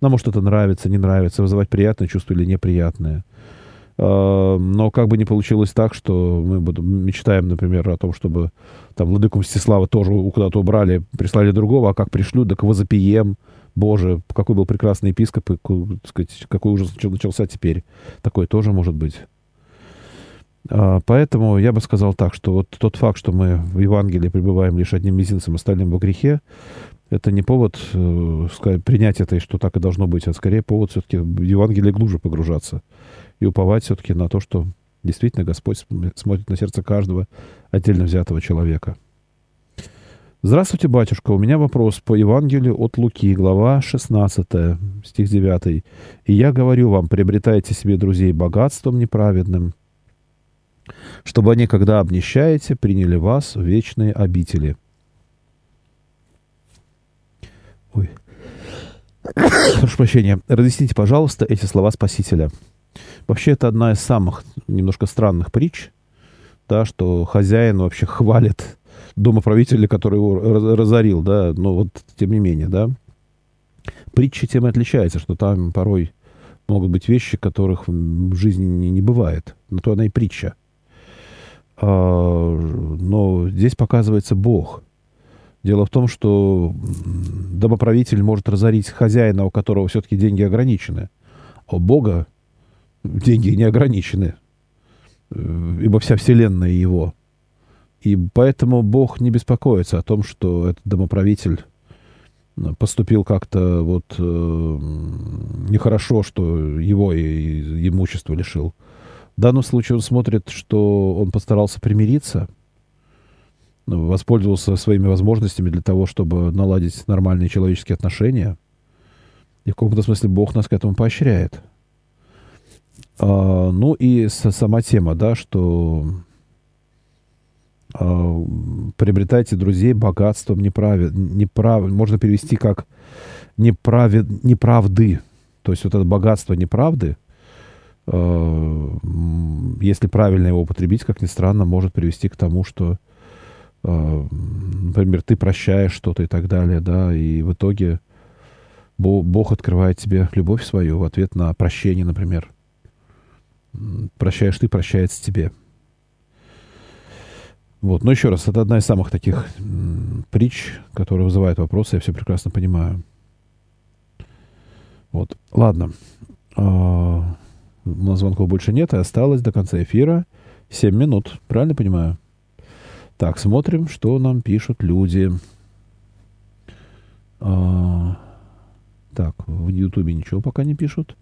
Нам может это нравится, не нравится, вызывать приятное чувство или неприятное. А, но как бы не получилось так, что мы мечтаем, например, о том, чтобы там владыку Мстислава тоже куда-то убрали, прислали другого, а как пришлют, так его запием. Боже, какой был прекрасный епископ, и, сказать, какой ужас начался теперь. Такое тоже может быть. А, поэтому я бы сказал так, что вот тот факт, что мы в Евангелии пребываем лишь одним мизинцем, остальным во грехе, это не повод э, принять это, и что так и должно быть, а скорее повод все-таки в Евангелие глубже погружаться и уповать все-таки на то, что действительно Господь смотрит на сердце каждого отдельно взятого человека. Здравствуйте, батюшка. У меня вопрос по Евангелию от Луки, глава 16, стих 9. «И я говорю вам, приобретайте себе друзей богатством неправедным, чтобы они, когда обнищаете, приняли вас в вечные обители. Ой. Прошу прощения. Разъясните, пожалуйста, эти слова Спасителя. Вообще, это одна из самых немножко странных притч, да, что хозяин вообще хвалит домоправителя, который его разорил, да, но вот тем не менее, да. Притча тем и отличается, что там порой могут быть вещи, которых в жизни не, не бывает. Но то она и притча. А, но здесь показывается Бог. Дело в том, что домоправитель может разорить хозяина, у которого все-таки деньги ограничены. А у Бога деньги не ограничены, э, ибо вся вселенная его. И поэтому Бог не беспокоится о том, что этот домоправитель э, поступил как-то вот э, нехорошо, что его и, имущество лишил. В данном случае он смотрит, что он постарался примириться, воспользовался своими возможностями для того, чтобы наладить нормальные человеческие отношения. И в каком-то смысле Бог нас к этому поощряет. А, ну и сама тема, да, что а, приобретайте друзей богатством неправи, неправ, можно перевести как неправи, неправды. То есть вот это богатство неправды, а, если правильно его употребить, как ни странно, может привести к тому, что, например, ты прощаешь что-то и так далее, да, и в итоге Бог открывает тебе любовь свою в ответ на прощение, например прощаешь ты, прощается тебе. Вот. Но еще раз, это одна из самых таких притч, которая вызывает вопросы, я все прекрасно понимаю. Вот. Ладно. А, у нас звонков больше нет, и осталось до конца эфира 7 минут. Правильно понимаю? Так, смотрим, что нам пишут люди. А, так, в Ютубе ничего пока не пишут.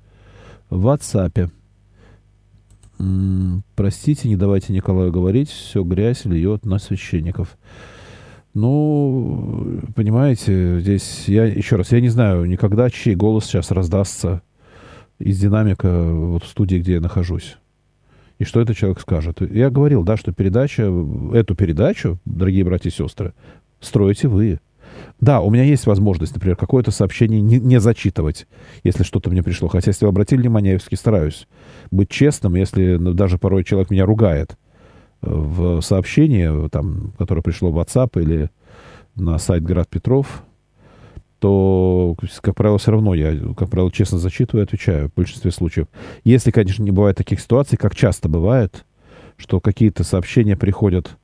В WhatsApp простите, не давайте Николаю говорить, все грязь льет на священников. Ну, понимаете, здесь я еще раз, я не знаю никогда, чей голос сейчас раздастся из динамика вот в студии, где я нахожусь. И что этот человек скажет. Я говорил, да, что передача, эту передачу, дорогие братья и сестры, строите вы. Да, у меня есть возможность, например, какое-то сообщение не, не зачитывать, если что-то мне пришло. Хотя, если вы обратили внимание, я все-таки стараюсь быть честным, если ну, даже порой человек меня ругает э, в сообщении, там, которое пришло в WhatsApp или на сайт Град Петров, то, как правило, все равно я, как правило, честно зачитываю и отвечаю в большинстве случаев. Если, конечно, не бывает таких ситуаций, как часто бывает, что какие-то сообщения приходят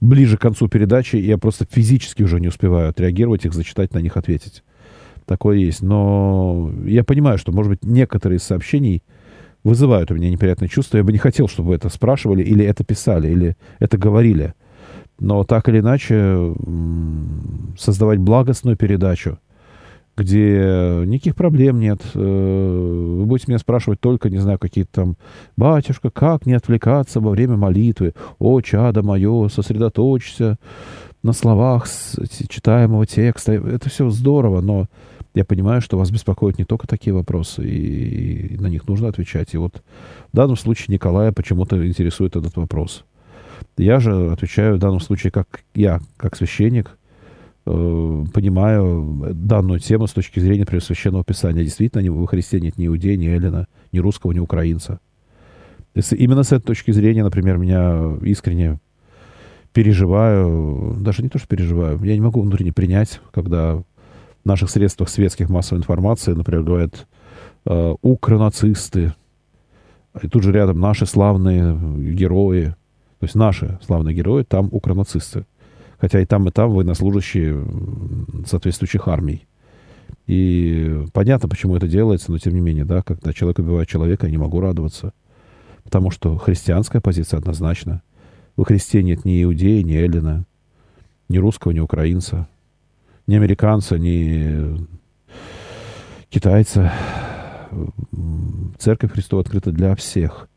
ближе к концу передачи, я просто физически уже не успеваю отреагировать, их зачитать, на них ответить. Такое есть. Но я понимаю, что, может быть, некоторые из сообщений вызывают у меня неприятные чувства. Я бы не хотел, чтобы это спрашивали, или это писали, или это говорили. Но так или иначе, создавать благостную передачу, где никаких проблем нет. Э, вы будете меня спрашивать только, не знаю, какие-то там, батюшка, как не отвлекаться во время молитвы? О, чадо мое, сосредоточься на словах читаемого текста. Это все здорово, но я понимаю, что вас беспокоят не только такие вопросы, и, на них нужно отвечать. И вот в данном случае Николая почему-то интересует этот вопрос. Я же отвечаю в данном случае как я, как священник, понимаю данную тему с точки зрения например, священного писания. Действительно, во Христе нет ни иудея, ни эллина, ни русского, ни украинца. Если именно с этой точки зрения, например, меня искренне переживаю, даже не то, что переживаю, я не могу внутренне принять, когда в наших средствах светских массовой информации, например, говорят э, укронацисты, и тут же рядом наши славные герои, то есть наши славные герои, там укронацисты. Хотя и там, и там военнослужащие соответствующих армий. И понятно, почему это делается, но тем не менее, да, когда человек убивает человека, я не могу радоваться. Потому что христианская позиция однозначна. Во Христе нет ни иудея, ни эллина, ни русского, ни украинца, ни американца, ни китайца. Церковь Христова открыта для всех.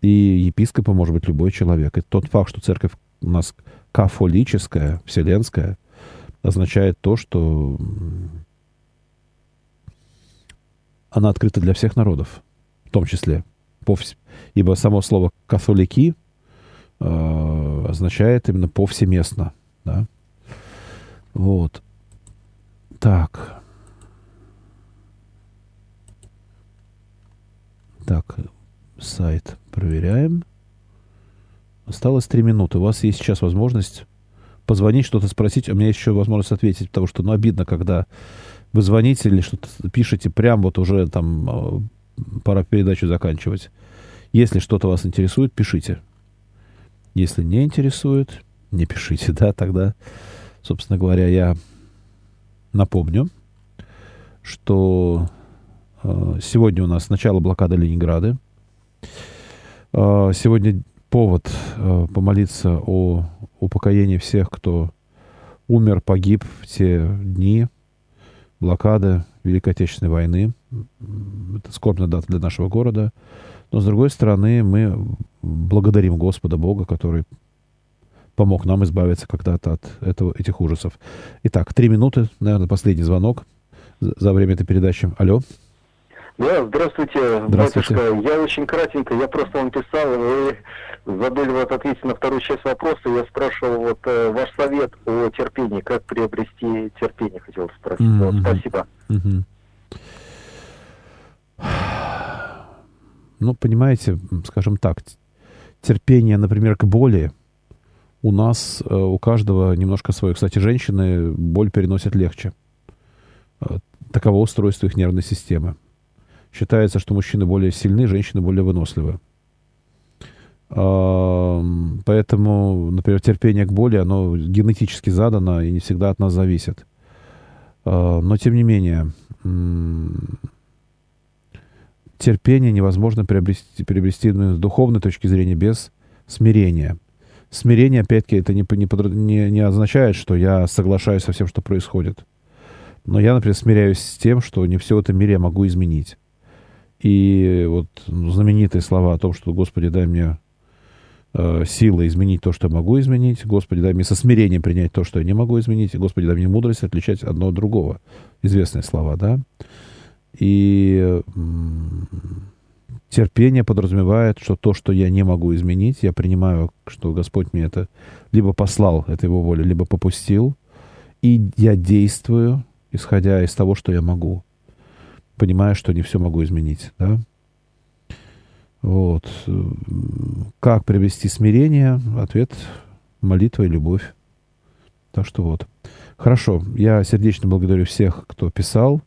И епископом может быть любой человек. И тот факт, что церковь у нас кафолическая, вселенская, означает то, что она открыта для всех народов, в том числе. Ибо само слово «католики» э, означает именно повсеместно. Да? Вот. Так. Так, сайт проверяем. Осталось три минуты. У вас есть сейчас возможность позвонить, что-то спросить. У меня еще возможность ответить, потому что, ну, обидно, когда вы звоните или что-то пишете, прям вот уже там а, пора передачу заканчивать. Если что-то вас интересует, пишите. Если не интересует, не пишите, да, тогда, собственно говоря, я напомню, что э, сегодня у нас начало блокады Ленинграда. Э, сегодня повод э, помолиться о упокоении всех, кто умер, погиб в те дни блокады Великой Отечественной войны. Это скорбная дата для нашего города. Но, с другой стороны, мы благодарим Господа Бога, который помог нам избавиться когда-то от этого, этих ужасов. Итак, три минуты, наверное, последний звонок за время этой передачи. Алло. Да, здравствуйте, здравствуйте, батюшка. Я очень кратенько, я просто вам писал, вы задали вот ответить на вторую часть вопроса. Я спрашивал вот э, ваш совет о терпении, как приобрести терпение, хотел спросить. Mm-hmm. Вот, спасибо. Mm-hmm. Ну, понимаете, скажем так, терпение, например, к боли у нас, э, у каждого немножко свое. Кстати, женщины боль переносят легче. Э, таково устройство их нервной системы. Считается, что мужчины более сильны, женщины более выносливы. Поэтому, например, терпение к боли, оно генетически задано и не всегда от нас зависит. А, но, тем не менее, терпение невозможно приобрести, приобрести с духовной точки зрения без смирения. Смирение, опять-таки, это не, не, не означает, что я соглашаюсь со всем, что происходит. Но я, например, смиряюсь с тем, что не все в этом мире я могу изменить. И вот знаменитые слова о том, что, Господи, дай мне э, силы изменить то, что я могу изменить. Господи, дай мне со смирением принять то, что я не могу изменить. Господи, дай мне мудрость отличать одно от другого. Известные слова, да? И терпение подразумевает, что то, что я не могу изменить, я принимаю, что Господь мне это либо послал, это его воля, либо попустил, и я действую, исходя из того, что я могу, понимая, что не все могу изменить, да? Вот. Как привести смирение? Ответ – молитва и любовь. Так что вот. Хорошо. Я сердечно благодарю всех, кто писал,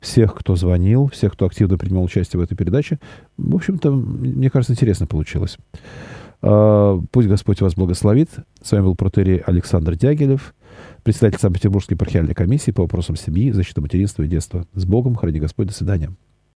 всех, кто звонил, всех, кто активно принимал участие в этой передаче. В общем-то, мне кажется, интересно получилось. А, пусть Господь вас благословит. С вами был протерей Александр Дягилев, председатель Санкт-Петербургской епархиальной комиссии по вопросам семьи, защиты материнства и детства. С Богом, храни Господь, до свидания.